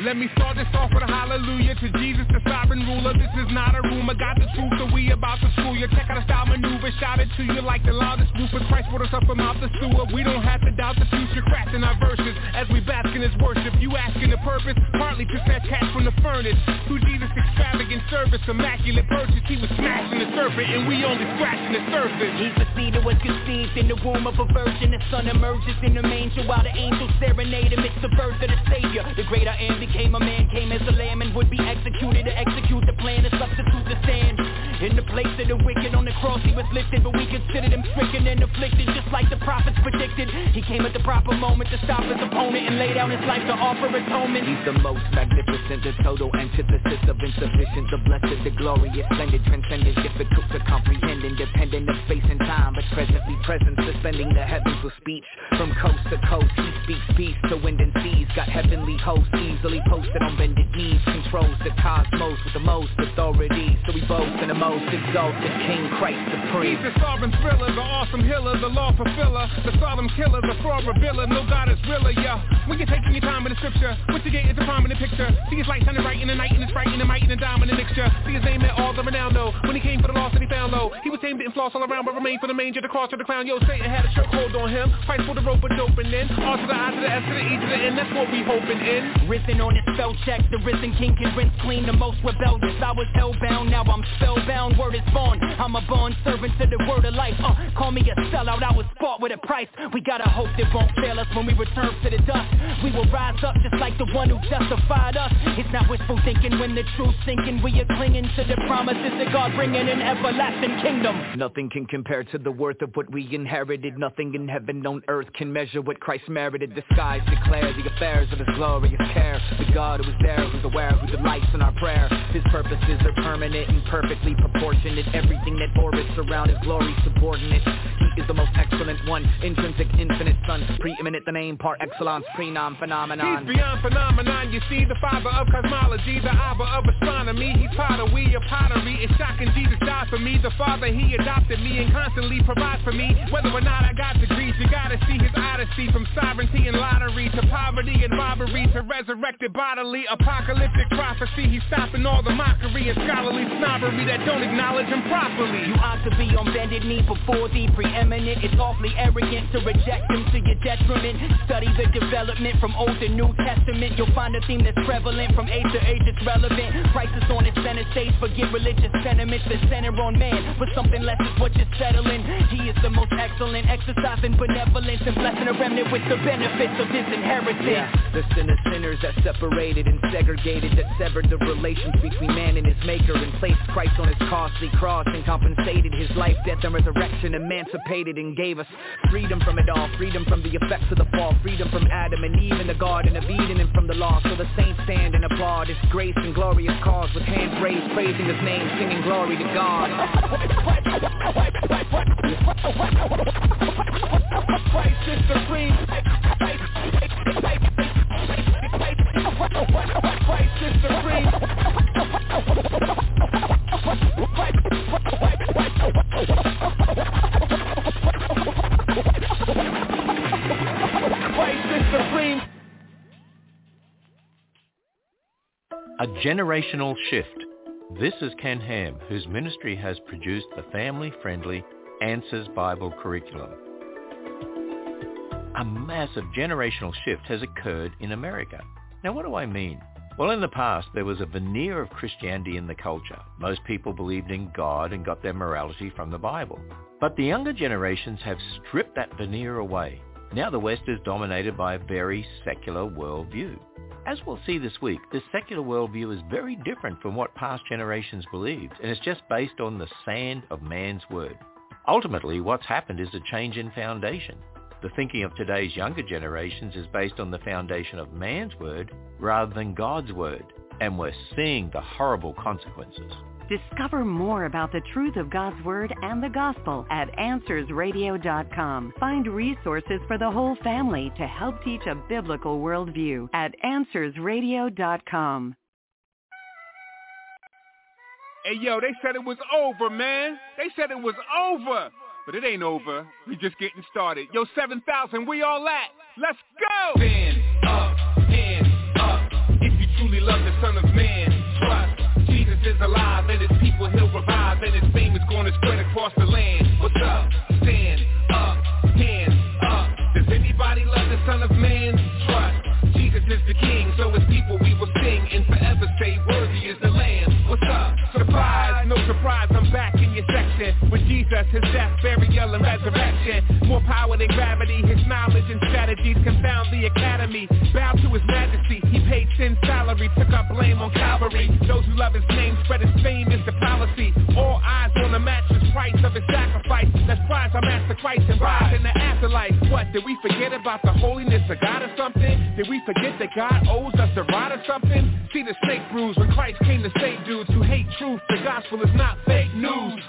Let me start this off with a hallelujah to Jesus, the sovereign ruler. This is not a rumor, got the truth, so we about to school you. Check out the style maneuver, shout it to you like the loudest But Christ brought us up from out the sewer. We don't have to doubt the future, crafting our verses as we bask in his worship. You asking the purpose, partly to snatch cash from the furnace. Through Jesus' extravagant service, immaculate purchase, he was smashing the serpent, and we only scratching the surface. Seed that was conceived in the womb of a virgin. The sun emerges in the manger while the angels serenade. It's the birth of the Savior, the greater I became a man, came as a lamb and would be executed to execute the plan to substitute the stand. In the place of the wicked on the cross he was lifted, but we considered him stricken and afflicted just like the prophets predicted. He came at the proper moment to stop his opponent and lay down his life to offer atonement. He's the most magnificent, the total antithesis of insufficient, the blessed, the glorious, splendid, transcendent, difficult to comprehend, independent of space and time, but presently present, suspending the heavens with speech. From coast to coast, he speaks peace to wind and seas, got heavenly hosts easily posted on bended knees, controls the cosmos with the most authority, so we boast in the most exalted King Christ supreme. He's the sovereign thriller, the awesome healer, the law fulfiller, the solemn killer, the fraud revealer, no God is realer, yeah. When you're taking your time in the scripture, what you get is a prominent picture. See his light shining bright in the night, and it's bright in the might and the diamond in the mixture. See his name at all the renown though. When he came for the lost and he found low, he was tamed and floss all around, but remained for the manger, the cross, to the crown. Yo, Satan had a chokehold on him. Fight for the rope, but open in. R to the I to the S to the E to the N, that's what we hoping in. Risen on his spell check, the risen king can rinse clean the most rebellious. I was hellbound, now I'm spellbound. Word is born. I'm a born servant to the word of life. Uh, call me a sellout, I was bought with a price. We got a hope that won't fail us when we return to the dust. We will rise up just like the one who justified us. It's not wishful thinking when the truth's sinking. We are clinging to the promises that God bringing an everlasting kingdom. Nothing can compare to the worth of what we inherited. Nothing in heaven on earth can measure what Christ merited. The skies declare the affairs of his glorious care. The God who is there, who's aware, who delights in our prayer. His purposes are permanent and perfectly proportionate. Everything that orbits around his glory subordinate. He is the most excellent one, intrinsic, infinite son, preeminent, the name par excellence, prenom phenomenon. He's beyond phenomenon, you see, the father of cosmology, the abba of astronomy. He's potter, we are pottery. It's shocking Jesus died for me. The father, he adopted me and constantly provides for me. Whether or not I got degrees, you gotta see his odyssey from sovereignty and lottery to poverty and robbery to resurrected bodily apocalyptic prophecy. He's stopping all the mockery and scholarly snobbery that don't acknowledge him properly. You ought to be on bended knee before the preeminent. It's awfully arrogant to reject him to your detriment. Study the development from Old to New Testament. You'll find a theme that's prevalent from age to age. It's relevant. Christ is on his center stage. Forget religious sentiments that center on man. But something less is what you're settling. He is the most excellent, exercising benevolence and blessing a remnant with the benefits of his inheritance. Yeah, the sin of sinners that separated and segregated, that severed the relations between man and his maker and placed Christ on his costly cross and compensated his life, death, and resurrection, emancipated and gave us freedom from it all, freedom from the effects of the fall, freedom from Adam and Eve in the Garden of Eden and from the law. So the saints stand and applaud his grace and glorious cause with hands raised, praising his name, singing glory to God. Christ is supreme. Christ is supreme. A generational shift. This is Ken Ham, whose ministry has produced the family-friendly Answers Bible curriculum. A massive generational shift has occurred in America. Now what do I mean? Well, in the past, there was a veneer of Christianity in the culture. Most people believed in God and got their morality from the Bible. But the younger generations have stripped that veneer away. Now the West is dominated by a very secular worldview. As we'll see this week, this secular worldview is very different from what past generations believed, and it's just based on the sand of man's word. Ultimately, what's happened is a change in foundation. The thinking of today's younger generations is based on the foundation of man's word rather than God's word, and we're seeing the horrible consequences. Discover more about the truth of God's Word and the Gospel at AnswersRadio.com. Find resources for the whole family to help teach a biblical worldview at AnswersRadio.com. Hey, yo, they said it was over, man. They said it was over. But it ain't over. We just getting started. Yo, 7,000, we all at. Let's go! Stand up, hands up. If you truly love the Son of Man, trust Jesus is alive and his people he'll revive and his fame is going to spread across the land. What's up? Stand up, hands up. Does anybody love the Son of Man? Trust. Jesus is the King, so his people we will sing and forever say worthy is the Lamb. What's up? Surprise, no surprise, I'm back in your section with Jesus, his death, burial, and resurrection. More power than gravity, his knowledge and strategies confound the academy. Bow to his majesty, he paid sin salary, took up blame on Calvary. Those who love his name spread his fame is the policy. All eyes on the matchless price of his sacrifice. Let's prize our master Christ and rise in the afterlife. What, did we forget about the holiness of God or something? Did we forget that God owes us a ride or something? See the snake bruise when Christ came to save dudes who hate truth. The gospel is not fake news.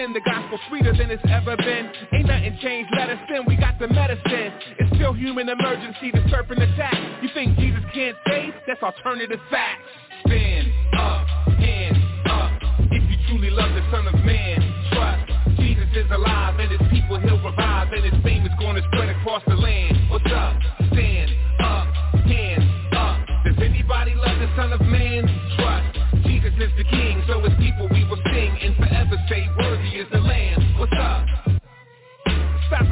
Sin, the gospel sweeter than it's ever been. Ain't nothing changed, let us in, we got the medicine. It's still human emergency, the serpent attack. You think Jesus can't save? That's alternative facts. Stand up, hands up. If you truly love the Son of Man, trust. Jesus is alive and his people he'll revive and his fame is to spread across the land.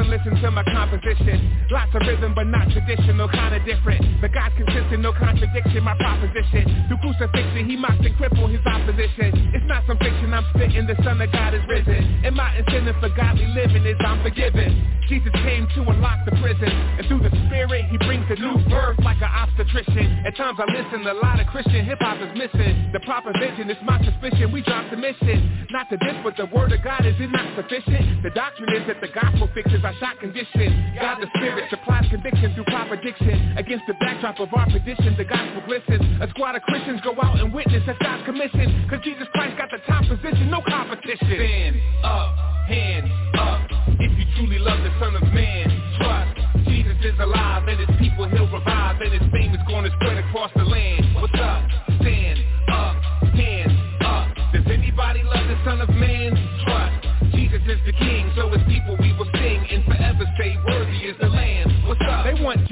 le listen to my composition. Lots of rhythm, but not traditional, kinda different. But God's consistent, no contradiction, my proposition. Through crucifixion, he mocked and crippled his opposition. It's not some fiction, I'm spitting, the Son of God is risen. And my incentive for godly living is I'm forgiven. Jesus came to unlock the prison. And through the Spirit, he brings a new birth like an obstetrician. At times I listen, a lot of Christian hip-hop is missing. The proper vision it's my suspicion, we drop the mission. Not to this, but the word of God, is it not sufficient? The doctrine is that the gospel fixes our shot condition. God the Spirit supplies conviction through proper diction. Against the backdrop of our position, the gospel glistens. A squad of Christians go out and witness at God's commission. Cause Jesus Christ got the top position, no competition. Stand up, hands up. If you truly love the Son of Man, trust. Jesus is alive and his people he'll revive and his fame is to spread across the land. What's up? Stand up, hands up. Does anybody love the Son of Man?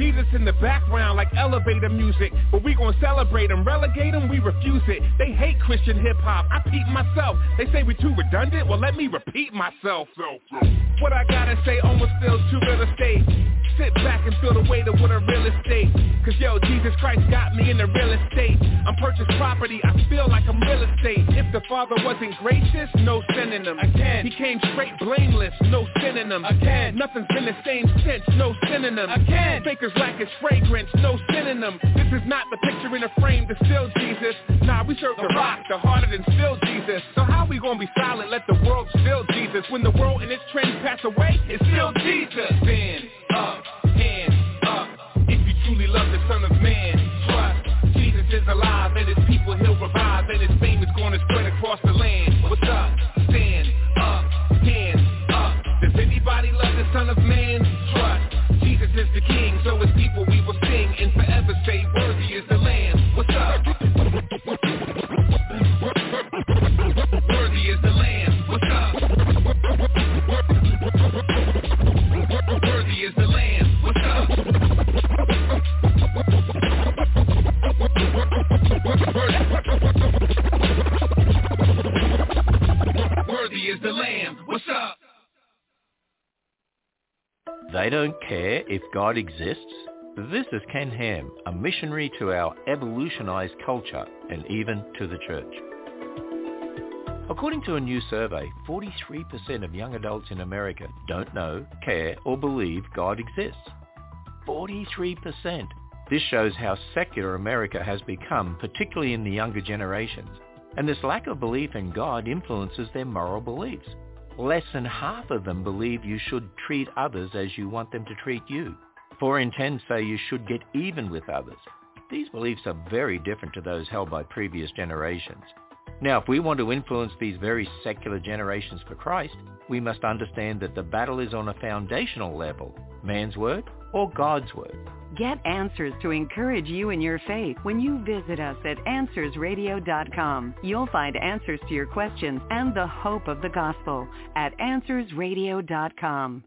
Want Jesus in the background like elevator music, but we gon' celebrate him, relegate him, we refuse it. They hate Christian hip hop, I peep myself. They say we too redundant, well let me repeat myself. What I gotta say almost feels too real estate. Sit back and feel the weight of what a real estate. Cause yo, Jesus Christ got me in the real estate. I'm purchased property, I feel like I'm real estate. If the Father wasn't gracious, no him. Again, he came straight blameless, no synonym. Again, nothing's been the same since, no synonym. Again, fakers lack his fragrance, no synonym. This is not the picture in a frame to still Jesus. Nah, we serve the rock, the harder than still Jesus. So how we gonna be silent, let the world still Jesus? When the world and its trends pass away, it's still Jesus. Stand up, hands up. If you truly love the Son of Man, trust. Jesus is alive and his people he'll revive and his fame is to spread across the land. They don't care if God exists? This is Ken Ham, a missionary to our evolutionized culture and even to the church. According to a new survey, 43% of young adults in America don't know, care, or believe God exists. 43%. This shows how secular America has become, particularly in the younger generations. And this lack of belief in God influences their moral beliefs. Less than half of them believe you should treat others as you want them to treat you. Four in ten say you should get even with others. These beliefs are very different to those held by previous generations. Now, if we want to influence these very secular generations for Christ, we must understand that the battle is on a foundational level, man's word or God's word. Get answers to encourage you in your faith when you visit us at AnswersRadio.com. You'll find answers to your questions and the hope of the gospel at AnswersRadio.com.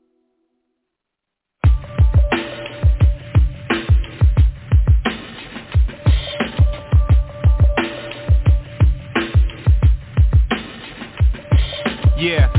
Yeah, man, it's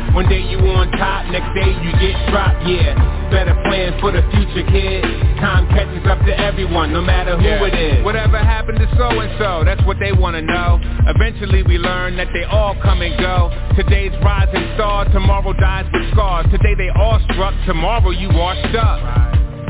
One day you on top, next day you get dropped, yeah. Better plan for the future, kid. Time catches up to everyone, no matter who yeah. it is. Whatever happened to so-and-so, that's what they wanna know. Eventually we learn that they all come and go. Today's rising star, tomorrow dies with scars. Today they all struck, tomorrow you washed up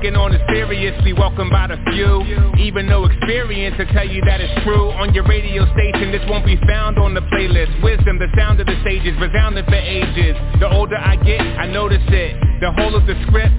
speaking on is seriously. Welcomed by the few. Even no experience to tell you that it's true. On your radio station, this won't be found on the playlist. Wisdom, the sound of the sages, resounding for ages. The older I get, I notice it. The whole of the script,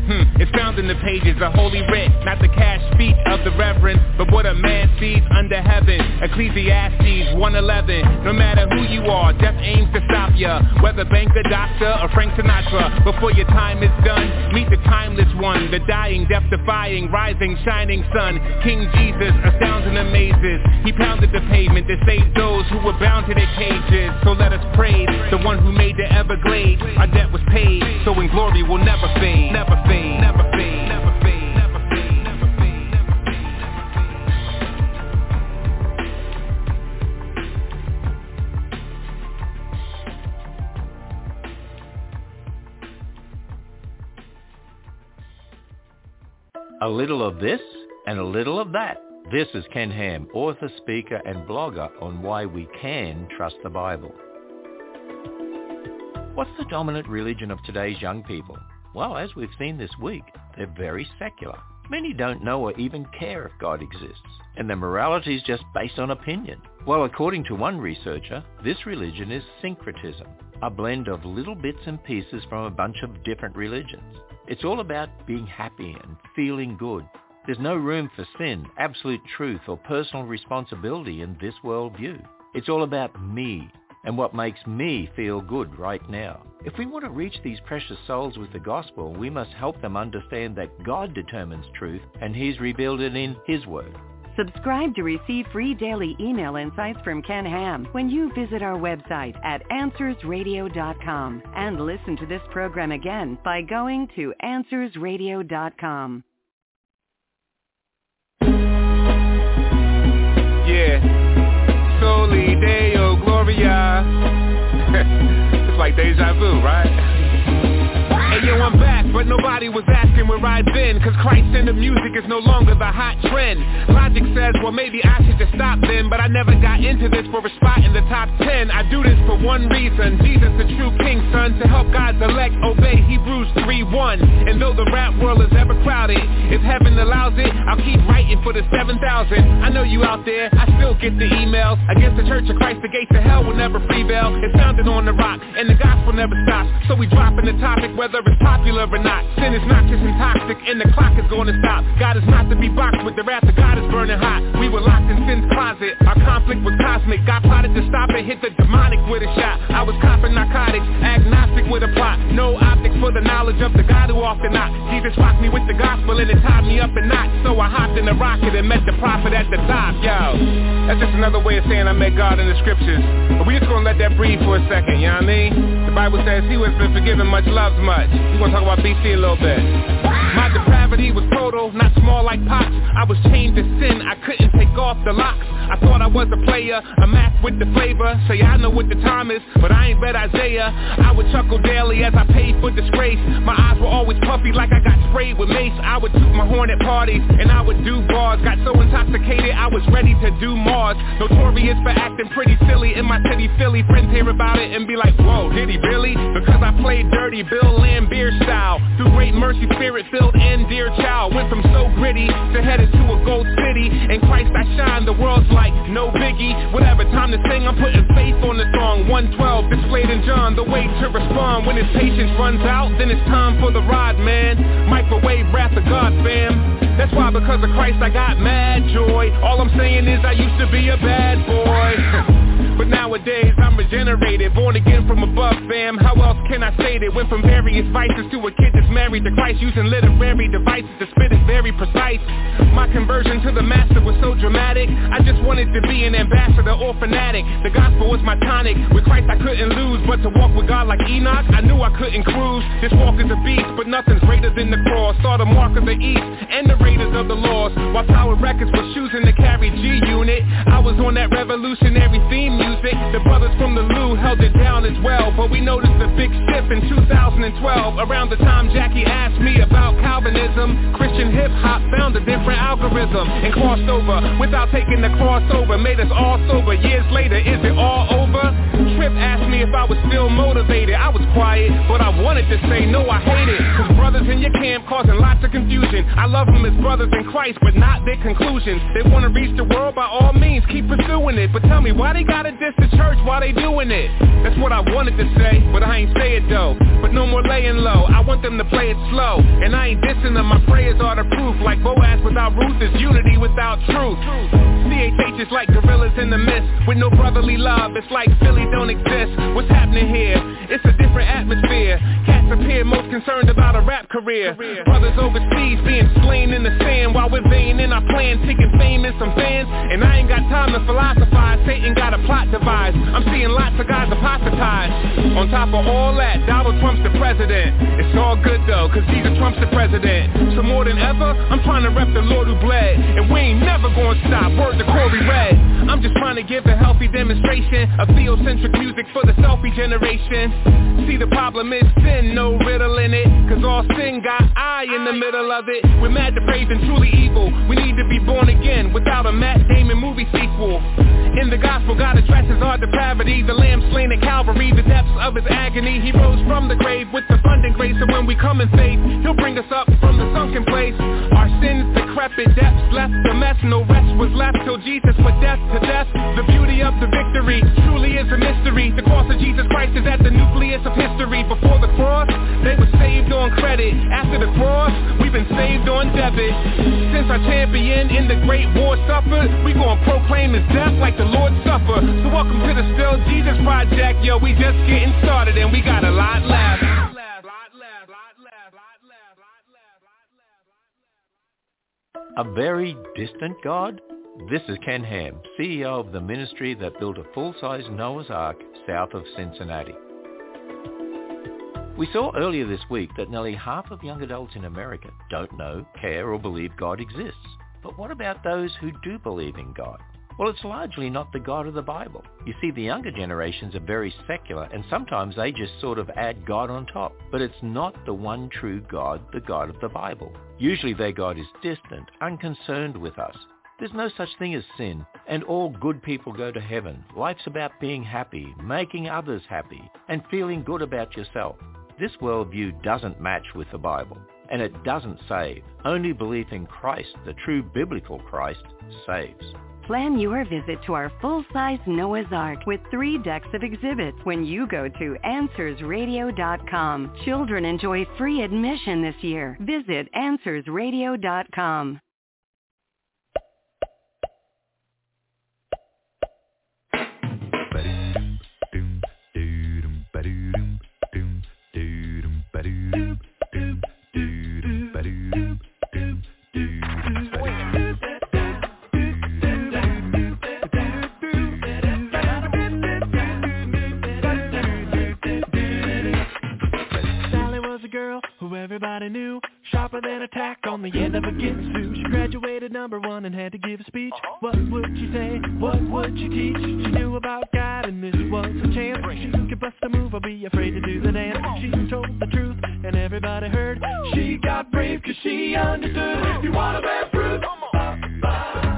found in the pages A holy writ, not the cash speech of the reverend But what a man sees under heaven. Ecclesiastes 111 No matter who you are, death aims to stop ya. Whether banker, doctor, or Frank Sinatra Before your time is done, meet the timeless one The dying, death-defying, rising, shining sun. King Jesus astounds and amazes. He pounded the pavement to save those who were bound to their cages. So let us praise the one who made the Everglades. Our debt was paid, so in glory we'll Never fade, never fade, never fade a little of this and a little of that. This is Ken Ham, author, speaker and blogger on why we can trust the Bible. What's the dominant religion of today's young people? Well, as we've seen this week, they're very secular. Many don't know or even care if God exists, and their morality is just based on opinion. Well, according to one researcher, this religion is syncretism, a blend of little bits and pieces from a bunch of different religions. It's all about being happy and feeling good. There's no room for sin, absolute truth, or personal responsibility in this worldview. It's all about me and what makes me feel good right now. If we want to reach these precious souls with the gospel, we must help them understand that God determines truth and he's revealed it in his word. Subscribe to receive free daily email insights from Ken Ham when you visit our website at AnswersRadio.com and listen to this program again by going to AnswersRadio.com. Yeah. Soli Deo Gloria. it's like deja vu, right? Yo, I'm back, but nobody was asking where I've been. Cause Christ in the music is no longer the hot trend. Logic says, well maybe I should just stop then But I never got into this for a spot in the top 10 I do this for one reason Jesus the true king, son To help God's elect obey Hebrews 3.1 And though the rap world is ever crowded If heaven allows it, I'll keep writing for the 7,000 I know you out there, I still get the emails. Against the church of Christ, the gates of hell will never prevail. It's sounded on the rock, and the gospel never stops. So we dropping the topic whether it's popular or not. Sin is not just intoxic and the clock is to stop. God is not to be boxed with the wrath of God is burning hot. We were locked in sin's closet. Our conflict was cosmic. God plotted to stop and hit the demonic with a shot. I was copping narcotics, agnostic with a plot. No optic for the knowledge of the God who often not. Jesus rocked me with the gospel and it tied me up in knots So I hopped in a rocket and met the prophet at the top Yo, that's just another way of saying I met God in the scriptures. But we just gonna let that breathe for a second, you know what I mean? The Bible says he who has been forgiven much loves much We gonna talk about BC a little bit My depravity was total, not small like pops I was chained to sin, I couldn't take off the locks. I thought I was a player, a math with the flavor. Say I know what the time is, but I ain't read Isaiah. I would chuckle daily as I paid for disgrace. My eyes were always puffy like I got sprayed with mace. I would toot my horn at parties, and I would do bars. Got so intoxicated, I was ready to do Mars. Notorious for acting pretty silly in my city, Philly. Friends hear about it and be like, whoa, did he really? Because I played dirty, Bill Laimbeer style. Through great mercy, spirit-filled and dear child Went from so gritty to headed to a gold city. In Christ I shine, the world's like, no biggie. Whatever, time to sing, I'm putting faith on the song. 112, displayed in John, the way to respond. When his patience runs out, then it's time for the ride, man. Microwave wrath of God, fam. That's why because of Christ I got mad joy. All I'm saying is I used to be a bad boy. (laughs) But nowadays I'm regenerated, born again from above, fam. How else can I say that? Went from various vices to a kid that's married to Christ Using literary devices to spit is very precise. My conversion to the master was so dramatic. I just wanted to be an ambassador or fanatic. The gospel was my tonic. With Christ I couldn't lose But to walk with God like Enoch I knew I couldn't cruise. This walk is a beast But nothing's greater than the cross. Saw the mark of the east And the raiders of the lost. While Power Records was choosing to carry G-Unit I was on that revolutionary theme music The brothers from the Lou held it down as well But we noticed a big shift in 2012 Around the time Jackie asked me about Calvinism Christian hip-hop found a different algorithm And crossed over. Without taking the crossover Made us all sober. Years later, is it all over? Trip asked me if I was still motivated. I was quiet, but I wanted to say no, I hate it. Cause brothers in your camp causing lots of confusion. I love them as brothers in Christ, but not their conclusions. They wanna reach the world by all means, keep pursuing it. But tell me, why they gotta diss the church while they doing it? That's what I wanted to say, but I ain't say it though. But no more laying low, I want them to play it slow. And I ain't dissing them, my prayers are the proof. Like Boaz without Ruth is unity without truth. CHH is like gorillas in the mist With no brotherly love, it's like Philly don't exist What's happening here? It's a different atmosphere Cats appear most concerned about a rap career Brothers overseas being slain in the sand While we're vain in our plan, seeking fame and some fans And I ain't got time to philosophize Satan got a plot devised I'm seeing lots of guys apostatized. On top of all that, Donald Trump's the president. It's all good though, cause Jesus Trump's the president. So more than ever, I'm trying to rep the Lord who bled. And we ain't never gonna stop, word to Corey Red. I'm just trying to give a healthy demonstration of theocentric music for the selfie generation. See the problem is sin, no riddle in it. Cause all sin got I in the middle of it. We're mad depraved and truly evil. We need to be born again without a Matt Damon movie sequel. In the gospel, God addresses our depravity. The lamb slain at Calvary, the depths of his agony. He rose from the grave with abundant grace. And when we come in faith, he'll bring us up from the sunken place. Our sins decrepit, depths left the mess. No rest was left till Jesus put death to death. The beauty of the victory truly is a mystery. The cross of Jesus Christ is at the nucleus of history. Before the cross, they were saved on credit. After the cross, we've been saved on debit. Since our champion in the great war suffered, we gon' proclaim his death like the Lord's Supper. So welcome to the Still Jesus Project. Yo, we just getting started and we got a lot left. A very distant God? This is Ken Ham, CEO of the ministry that built a full-size Noah's Ark south of Cincinnati. We saw earlier this week that nearly half of young adults in America don't know, care or believe God exists. But what about those who do believe in God? Well, it's largely not the God of the Bible. You see, the younger generations are very secular and sometimes they just sort of add God on top. But it's not the one true God, the God of the Bible. Usually their God is distant, unconcerned with us. There's no such thing as sin, and all good people go to heaven. Life's about being happy, making others happy, and feeling good about yourself. This worldview doesn't match with the Bible, and it doesn't save. Only belief in Christ, the true biblical Christ, saves. Plan your visit to our full-size Noah's Ark with three decks of exhibits when you go to AnswersRadio.com. Children enjoy free admission this year. Visit AnswersRadio.com. Sally was a girl who everybody knew, sharper than a tack on the end of a ginsu. She graduated number one and had to give a speech. What would she say? What would she teach? She knew about God and this was a chance. She could bust a move or be afraid to do the dance. She told the truth and everybody heard. She got brave cause she understood. If you wanna bear fruit, you got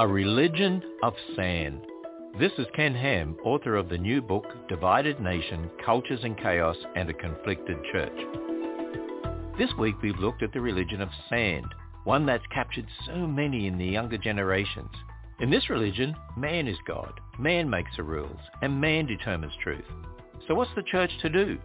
A Religion of Sand. This is Ken Ham, author of the new book, Divided Nation, Cultures and Chaos and a Conflicted Church. This week we've looked at the religion of sand, one that's captured so many in the younger generations. In this religion, man is God, man makes the rules, and man determines truth. So what's the church to do?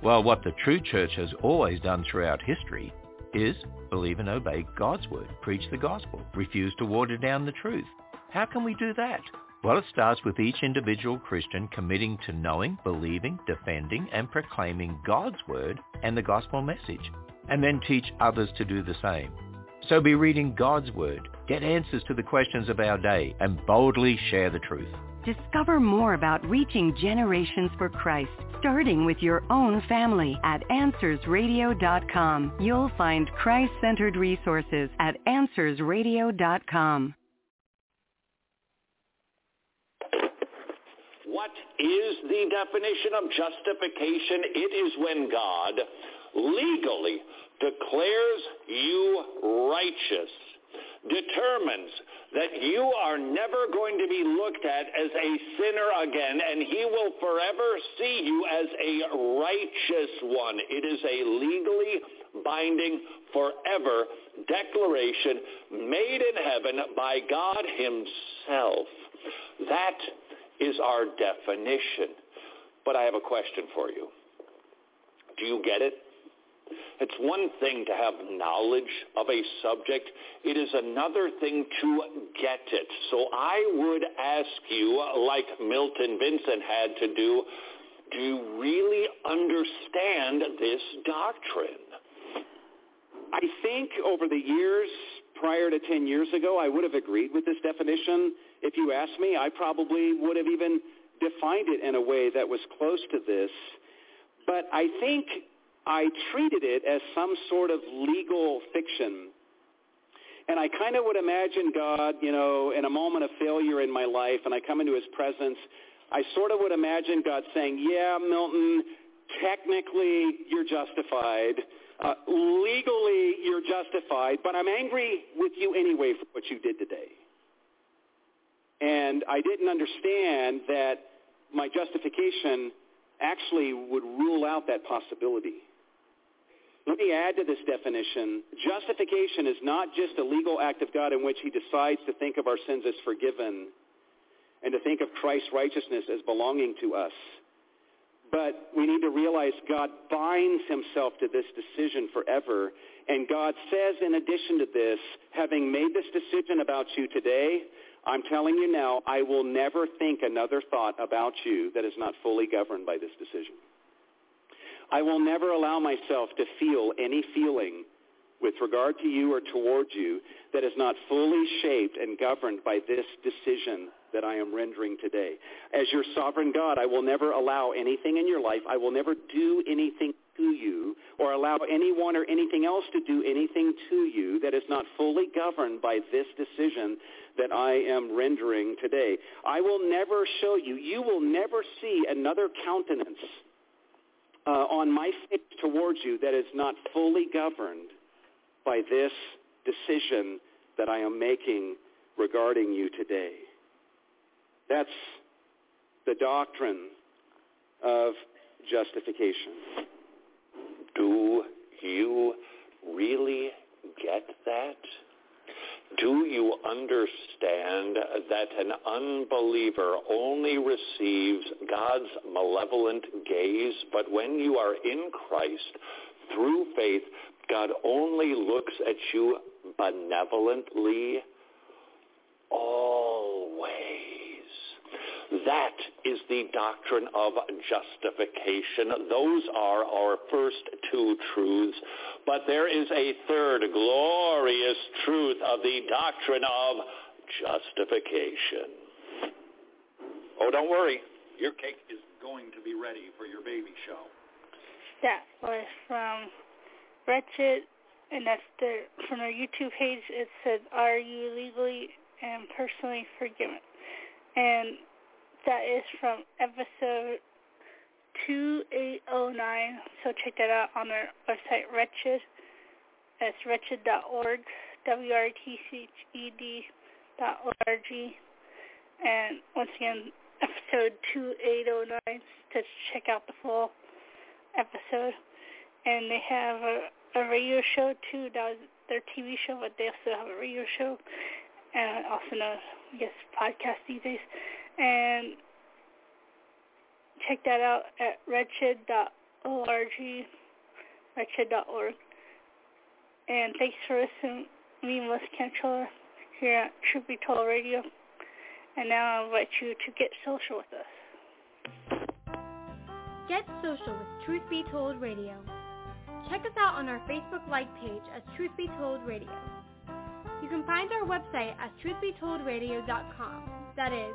Well, what the true church has always done throughout history is believe and obey God's word, preach the gospel, refuse to water down the truth. How can we do that? Well, it starts with each individual Christian committing to knowing, believing, defending, and proclaiming God's word and the gospel message, and then teach others to do the same. So be reading God's word, get answers to the questions of our day, and boldly share the truth. Discover more about reaching generations for Christ, starting with your own family at AnswersRadio.com. You'll find Christ-centered resources at AnswersRadio.com. What is the definition of justification? It is when God legally declares you righteous determines that you are never going to be looked at as a sinner again, and he will forever see you as a righteous one. It is a legally binding, forever declaration made in heaven by God himself. That is our definition. But I have a question for you. Do you get it? It's one thing to have knowledge of a subject. It is another thing to get it. So I would ask you, like Milton Vincent had to do, do you really understand this doctrine? I think over the years, prior to 10 years ago, I would have agreed with this definition. If you asked me, I probably would have even defined it in a way that was close to this. But I think I treated it as some sort of legal fiction. And I kind of would imagine God, you know, in a moment of failure in my life, and I come into his presence, I sort of would imagine God saying, yeah, Milton, technically you're justified. Uh, legally you're justified, but I'm angry with you anyway for what you did today. And I didn't understand that my justification actually would rule out that possibility. Let me add to this definition. Justification is not just a legal act of God in which he decides to think of our sins as forgiven and to think of Christ's righteousness as belonging to us. But we need to realize God binds himself to this decision forever. And God says in addition to this, having made this decision about you today, I'm telling you now, I will never think another thought about you that is not fully governed by this decision. I will never allow myself to feel any feeling with regard to you or toward you that is not fully shaped and governed by this decision that I am rendering today. As your sovereign God, I will never allow anything in your life. I will never do anything to you or allow anyone or anything else to do anything to you that is not fully governed by this decision that I am rendering today. I will never show you, you will never see another countenance uh, on my face towards you that is not fully governed by this decision that I am making regarding you today. That's the doctrine of justification. Do you really get that? Do you understand that an unbeliever only receives God's malevolent gaze, but when you are in Christ, through faith, God only looks at you benevolently always. That is the doctrine of justification. Those are our first two truths. But there is a third glorious truth of the doctrine of justification. Oh, don't worry. Your cake is going to be ready for your baby show. That was from Wretched, and that's the, from our YouTube page. It said, are you legally and personally forgiven? And that is from episode 2809. So check that out on their website, Wretched. That's wretched.org, W-R-T-C-H-E-D dot O-R-G. And once again, episode 2809 to check out the full episode. And they have a, a radio show too. That was their TV show, but they also have a radio show, and also known, I guess, podcast these days. And check that out at wretched.org, wretched.org. And thanks for listening. Me, Melissa Controller, here at Truth Be Told Radio. And now I invite you to get social with us. Get social with Truth Be Told Radio. Check us out on our Facebook like page as Truth Be Told Radio. You can find our website at truthbetoldradio.com. That is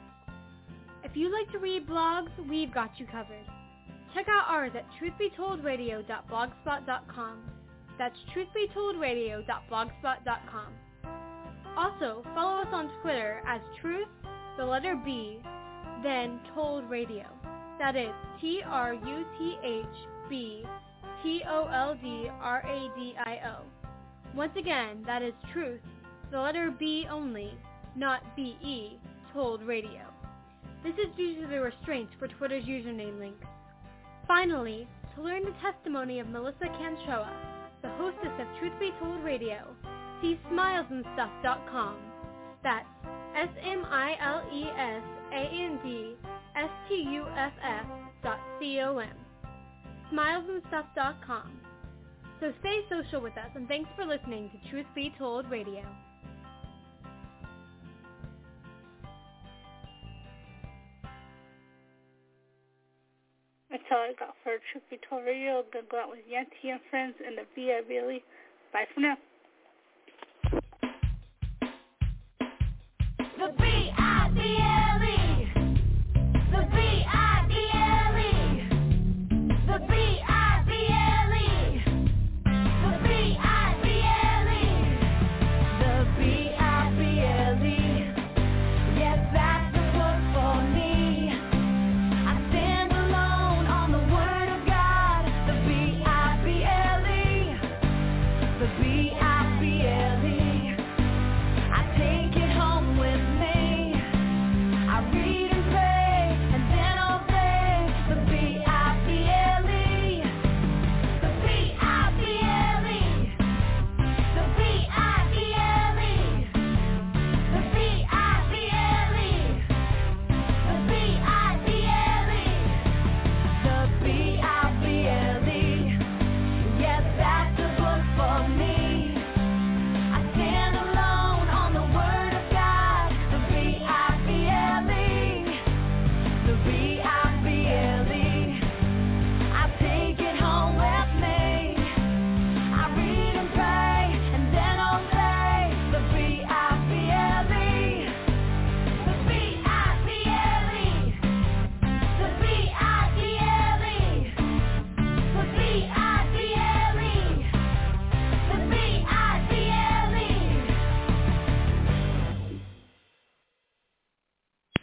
If you like to read blogs, we've got you covered. Check out ours at truthbetoldradio.blogspot.com. That's truthbetoldradio.blogspot.com. Also, follow us on Twitter as truth, the letter B, then told radio. That is T-R-U-T-H-B T-O-L-D-R-A-D-I-O. Once again, that is truth, the letter B only, not B-E, told radio. This is due to the restraints for Twitter's username links. Finally, to learn the testimony of Melissa Canchoa, the hostess of Truth Be Told Radio, see smilesandstuff.com. That's S-M-I-L-E-S-A-N-D-S-T-U-F-F dot C-O-M smilesandstuff.com. So stay social with us, and thanks for listening to Truth Be Told Radio. That's all I got for Truth Be Told Radio. I'm going to go out with Yanti and friends and the V.I. Bailey. Bye for now.